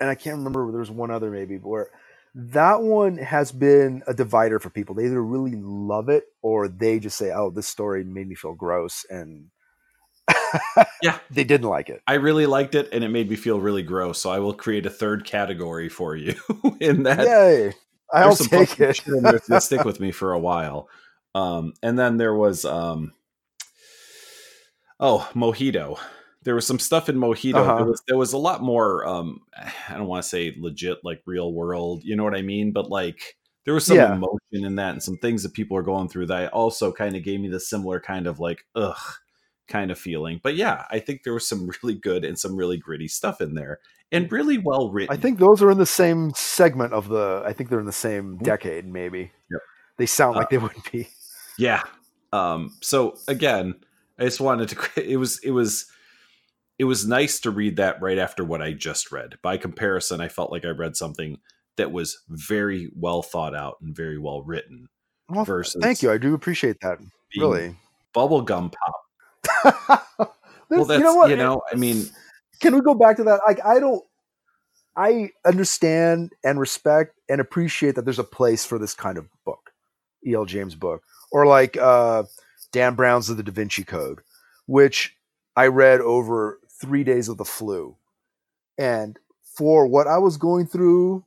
and I can't remember. There was one other maybe where that one has been a divider for people. They either really love it or they just say, "Oh, this story made me feel gross," and Yeah. they didn't like it. I really liked it and it made me feel really gross. So I will create a third category for you in that. Yay! I'll some take it. shit in there that's gonna stick with me for a while. Um, and then there was um, oh Mojito. There was some stuff in Mojito. Uh-huh. There was there was a lot more. Um, I don't want to say legit like real world. You know what I mean? But like there was some Yeah. emotion in that and some things that people are going through that also kind of gave me the similar kind of like ugh kind of feeling. But yeah, I think there was some really good and some really gritty stuff in there and really well written. I think those are in the same segment of the. I think they're in the same Mhm. decade, maybe. Yep. They sound Uh, like they would be. Yeah. Um, so again, I just wanted to. It was it was it was nice to read that right after what I just read. By comparison, I felt like I read something that was very well thought out and very well written. Well, versus thank you. I do appreciate that. Really. bubblegum pop. well, you know what? you know. I mean, can we go back to that? Like, I don't. I understand and respect and appreciate that there's a place for this kind of book, E.L. James book, or like uh, Dan Brown's of the Da Vinci Code, which I read over three days of the flu, and for what I was going through,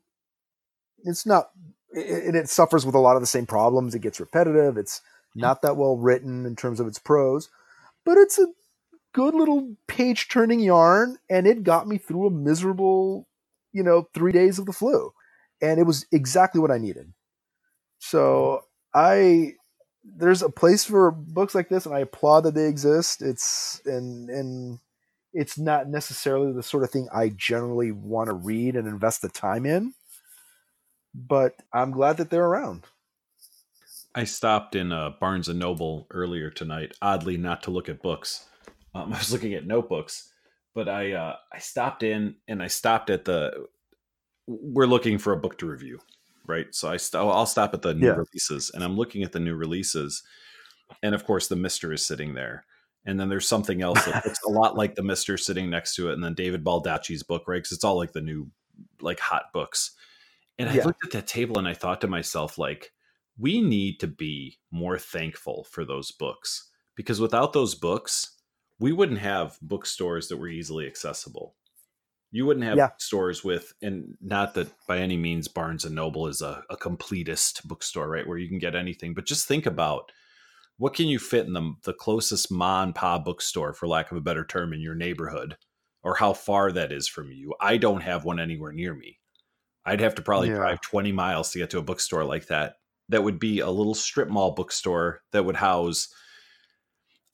it's not, and it suffers with a lot of the same problems. It gets repetitive. It's not that well written in terms of its prose, but it's a good little page turning yarn and it got me through a miserable you know three days of the flu and it was exactly what i needed. So i there's a place for books like this and i applaud that they exist. It's and and it's not necessarily the sort of thing i generally want to read and invest the time in but i'm glad that they're around I stopped in uh, Barnes and Noble earlier tonight. Oddly, not to look at books. Um, I was looking at notebooks, but I uh, I stopped in and I stopped at the. We're looking for a book to review, right? So I st- I'll stop at the new Yeah. releases, and I'm looking at the new releases, and of course the Mister is sitting there, and then there's something else that looks a lot like the Mister sitting next to it, and then David Baldacci's book, right? Because it's all like the new, like hot books. And I Yeah. looked at that table and I thought to myself, like, we need to be more thankful for those books because without those books, we wouldn't have bookstores that were easily accessible. You wouldn't have Yeah. stores with, and not that by any means Barnes and Noble is a, a completist bookstore, right? Where you can get anything, but just think about what can you fit in the, the closest ma and pa bookstore, for lack of a better term, in your neighborhood, or how far that is from you. I don't have one anywhere near me. I'd have to probably Yeah. drive 20 miles to get to a bookstore like that. That would be a little strip mall bookstore that would house,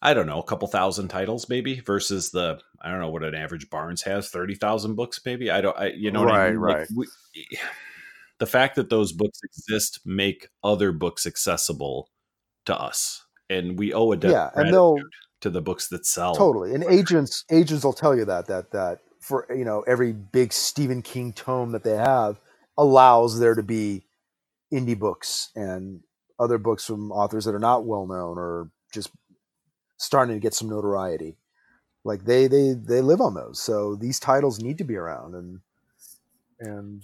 I don't know, a couple thousand titles maybe versus the, I don't know what an average Barnes has, 30,000 books maybe. I don't, I, you know what I Right. Like, right. we, the fact that those books exist make other books accessible to us. And we owe a debt yeah and they'll to the books that sell. totally and agents agents will tell you that that that for you know every big stephen king tome that they have allows there to be indie books and other books from authors that are not well known or just starting to get some notoriety like they they they live on those so these titles need to be around and and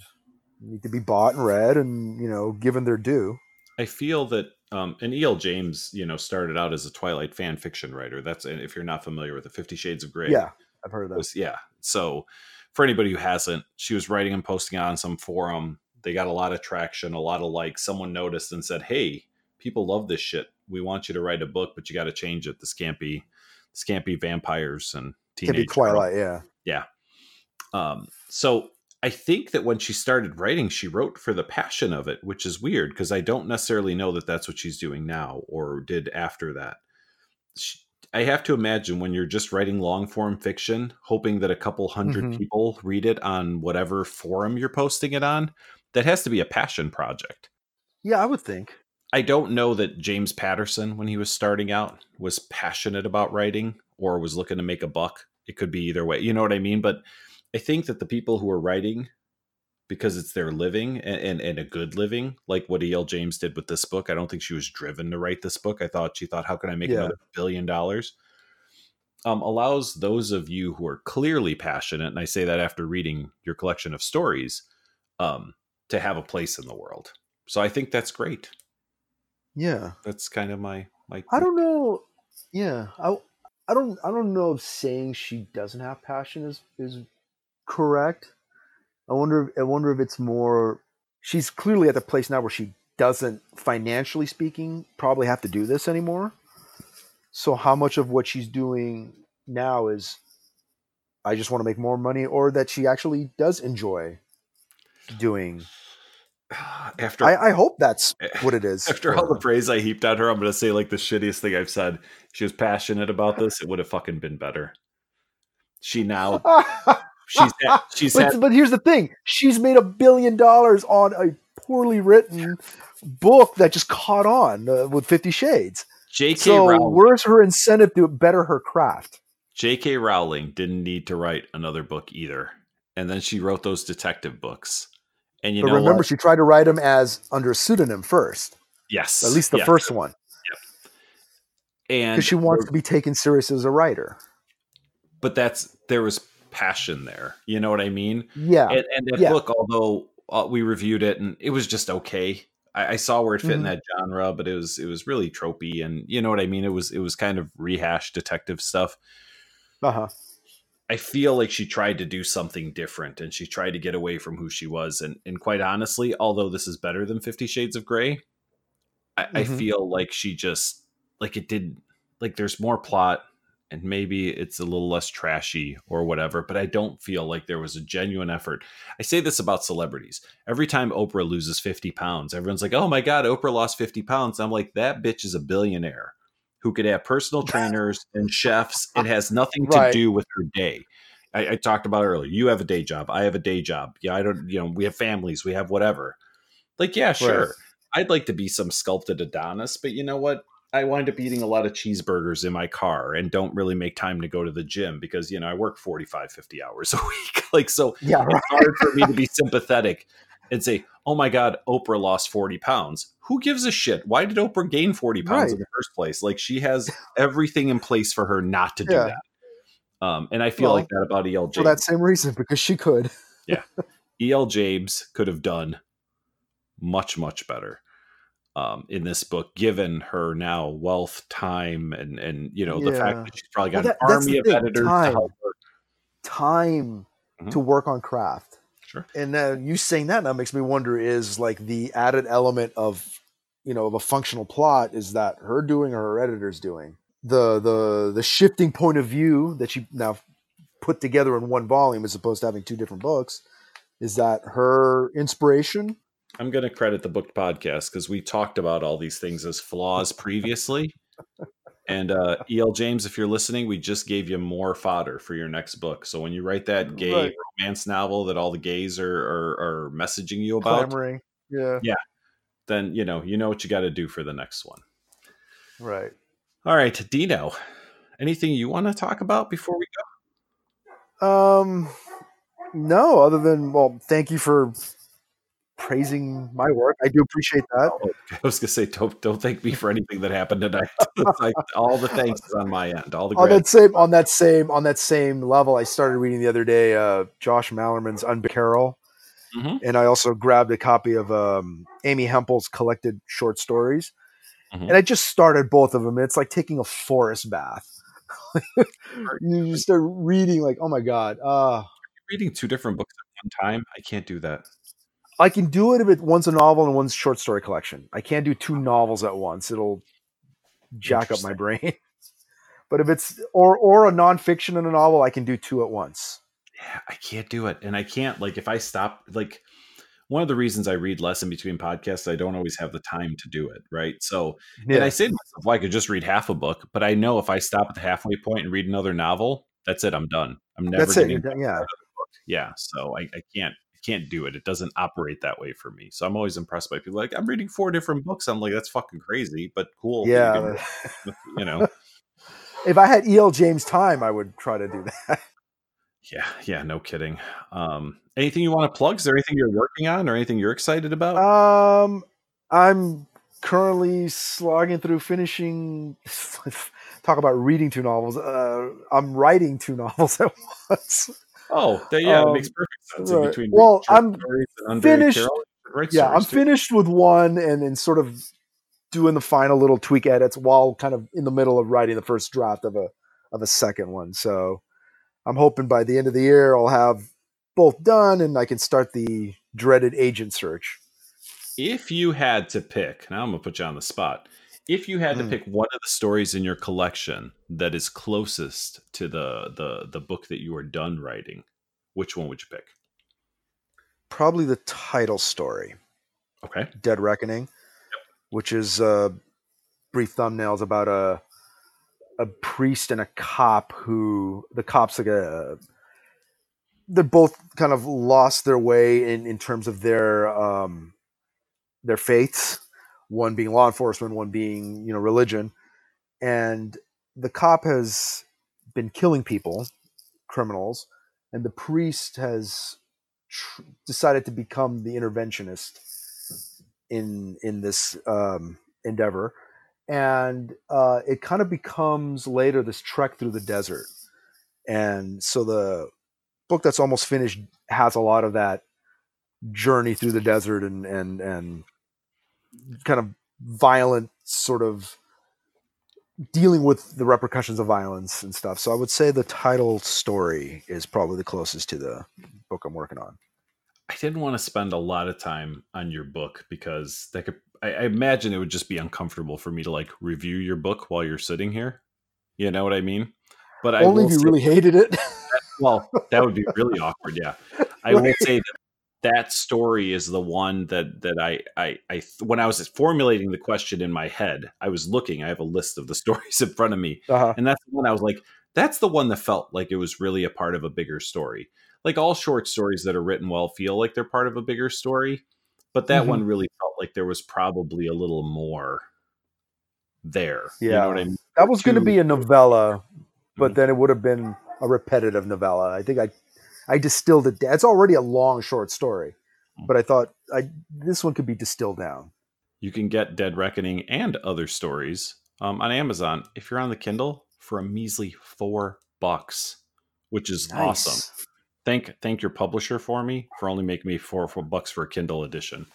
need to be bought and read and you know given their due I feel that, um, and E.L. James, you know, started out as a Twilight fan fiction writer. That's if you're not familiar with the Fifty Shades of Grey, yeah i've heard of that was yeah. So for anybody who hasn't, she was writing and posting on some forum. They got a lot of traction, a lot of likes. Someone noticed and said, "Hey, people love this shit. We want you to write a book, but you got to change it. This can't be, this can't be vampires and can teenage be twilight yeah yeah." um, so I think that when she started writing, she wrote for the passion of it, which is weird because I don't necessarily know that that's what she's doing now or did after that. She, I have to imagine when you're just writing long form fiction, hoping that a couple 100 Mhm. people read it on whatever forum you're posting it on, that has to be a passion project. yeah i would think I don't know that James Patterson, when he was starting out, was passionate about writing or was looking to make a buck. It could be either way. You know what I mean? But I think that the people who are writing because it's their living and, and, and, a good living, like what E.L. James did with this book. I don't think she was driven to write this book. I thought she thought, how can I make yeah. another billion dollars? Um, allows those of you who are clearly passionate, and I say that after reading your collection of stories, um, to have a place in the world. So I think that's great. Yeah, that's kind of my my. I don't know. Yeah, I I don't I don't know if saying she doesn't have passion is is correct. I wonder I wonder if it's more she's clearly at the place now where she doesn't financially speaking probably have to do this anymore. So how much of what she's doing now is I just want to make more money or that she actually does enjoy doing after I, I, hope that's what it is. After all the praise I heaped on her, I'm gonna say like the shittiest thing I've said. She was passionate about this, it would have fucking been better. She now she's had, she's but, had, but here's the thing: she's made a billion dollars on a poorly written book that just caught on uh, with Fifty Shades. J.K. So Rowling, where's her incentive to better her craft? J.K. Rowling didn't need to write another book either, and then she wrote those detective books. And you but know, remember, what? she tried to write them as under a pseudonym first. Yes, at least the yes. first one. Yep. And because she wants to be taken serious as a writer. But that's there was passion there. You know what I mean? Yeah. And, and that yeah. book, although uh, we reviewed it and it was just okay. I, I saw where it fit mm-hmm. in that genre, but it was it was really tropey, and you know what I mean. It was it was kind of rehashed detective stuff. Uh huh. I feel like she tried to do something different, and she tried to get away from who she was. And and quite honestly, although this is better than Fifty Shades of Grey, I, mm-hmm. I feel like she just like it did like there's more plot and maybe it's a little less trashy or whatever, but I don't feel like there was a genuine effort. I say this about celebrities. Every time Oprah loses 50 pounds, everyone's like, oh my God, Oprah lost 50 pounds. I'm like, that bitch is a billionaire who could have personal trainers and chefs. It has nothing to right. do with her day. I, I, talked about earlier. You have a day job. I have a day job. Yeah, I don't, you know, we have families, we have whatever. Like, yeah, sure. Right. I'd like to be some sculpted Adonis, but you know what? I wind up eating a lot of cheeseburgers in my car and don't really make time to go to the gym because, you know, I work 45, 50 hours a week. like, so yeah, right. it's hard for me to be sympathetic and say, oh my God, Oprah lost 40 pounds. Who gives a shit? Why did Oprah gain 40 pounds right. in the first place? Like, she has everything in place for her not to do yeah. that. Um, and I feel well, like that about E.L. James. For that same reason, because she could. yeah. E.L. James could have done much, much better um, in this book, given her now wealth, time, and and you know yeah. the fact that she's probably got well, that, an army of editors time. to help her. Time mm-hmm. to work on craft. Sure. And uh, you saying that now makes me wonder: is like the added element of you know of a functional plot is that her doing or her editors doing the the the shifting point of view that you now put together in one volume as opposed to having two different books is that her inspiration I'm going to credit the book podcast because we talked about all these things as flaws previously. and uh, E.L. James, if you're listening, we just gave you more fodder for your next book. So when you write that gay right. romance novel that all the gays are are, are messaging you about, Clamoring. yeah, yeah, then you know you know what you got to do for the next one. Right. All right, Dino. Anything you want to talk about before we go? Um, no. Other than well, thank you for praising my work. I do appreciate that. Oh, I was gonna say, don't don't thank me for anything that happened tonight. like, all the thanks is on my end. All the on that same on that same on that same level. I started reading the other day uh, Josh Malerman's Unbury Carol, mm-hmm. and I also grabbed a copy of um, Amy Hempel's collected short stories, mm-hmm. and I just started both of them. It's like taking a forest bath. you just start reading like, oh my god, uh, reading two different books at one time. I can't do that. I can do it if it one's a novel and one's short story collection. I can't do two novels at once. It'll jack up my brain. but if it's or or a nonfiction and a novel, I can do two at once. Yeah, I can't do it, and I can't like if I stop like one of the reasons I read less in between podcasts, I don't always have the time to do it, right? So, yeah. and I say to myself, well, I could just read half a book, but I know if I stop at the halfway point and read another novel, that's it. I'm done. I'm never. That's it. Yeah. Yeah. So I, I can't can't do it. It doesn't operate that way for me. So I'm always impressed by people like I'm reading four different books. I'm like that's fucking crazy, but cool. Yeah, you, you know. if I had E.L. James time, I would try to do that. Yeah, yeah, no kidding. Um, anything you want to plug? Is there anything you're working on or anything you're excited about? Um, I'm currently slogging through finishing. talk about reading two novels. Uh, I'm writing two novels at once. Oh, yeah, um, it makes perfect sense. Right. between well, I'm finished. yeah, I'm too. finished with one, and then sort of doing the final little tweak edits while kind of in the middle of writing the first draft of a of a second one. So I'm hoping by the end of the year I'll have both done, and I can start the dreaded agent search. If you had to pick, now I'm gonna put you on the spot if you had to mm. pick one of the stories in your collection that is closest to the the the book that you are done writing, which one would you pick? Probably the title story. Okay. Dead Reckoning, yep. which is uh, brief thumbnails about a a priest and a cop who the cops like a they're both kind of lost their way in in terms of their um their faiths one being law enforcement, one being you know religion, and the cop has been killing people, criminals, and the priest has tr- decided to become the interventionist in in this um, endeavor, and uh, it kind of becomes later this trek through the desert, and so the book that's almost finished has a lot of that journey through the desert and and and kind of violent sort of dealing with the repercussions of violence and stuff. So I would say the title story is probably the closest to the book I'm working on. I didn't want to spend a lot of time on your book because that could I, I imagine it would just be uncomfortable for me to like review your book while you're sitting here. You know what I mean? But only I if you really hated it. Well, that would be really awkward. Yeah, I will say that that story is the one that that I, I I when I was formulating the question in my head, I was looking. I have a list of the stories in front of me, uh-huh. and that's the one I was like, that's the one that felt like it was really a part of a bigger story. Like all short stories that are written well feel like they're part of a bigger story, but that mm-hmm. one really felt like there was probably a little more there. Yeah, you know what I mean? That was going to be a novella, but mm-hmm. then it would have been a repetitive novella. I think I I distilled it. It's already a long short story, hmm. but I thought I this one could be distilled down. You can get Dead Reckoning and other stories um, on Amazon if you're on the Kindle for a measly four bucks, which is nice. awesome. Thank thank your publisher for me for only making me four four bucks for a Kindle edition.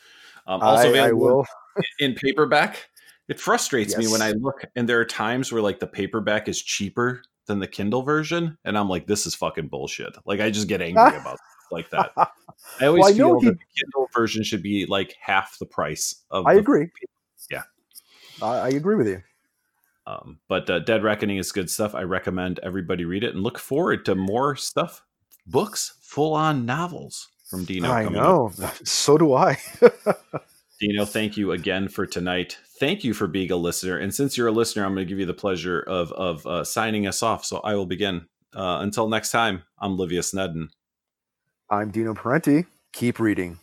Um, also I, I will in paperback. It frustrates yes. me when I look and there are times where like the paperback is cheaper than the Kindle version, and I'm like, this is fucking bullshit. Like I just get angry about like that. I always well, I feel that the Kindle version should be like half the price of. I agree. Yeah, I, I agree with you. Um, but uh, Dead Reckoning is good stuff. I recommend everybody read it and look forward to more stuff, books, full on novels from Dino. I know. Up. So do I. Dino, thank you again for tonight. Thank you for being a listener. And since you're a listener, I'm going to give you the pleasure of of uh, signing us off. So I will begin. Uh, until next time, I'm Livius Nedin. I'm Dino Parenti. Keep reading.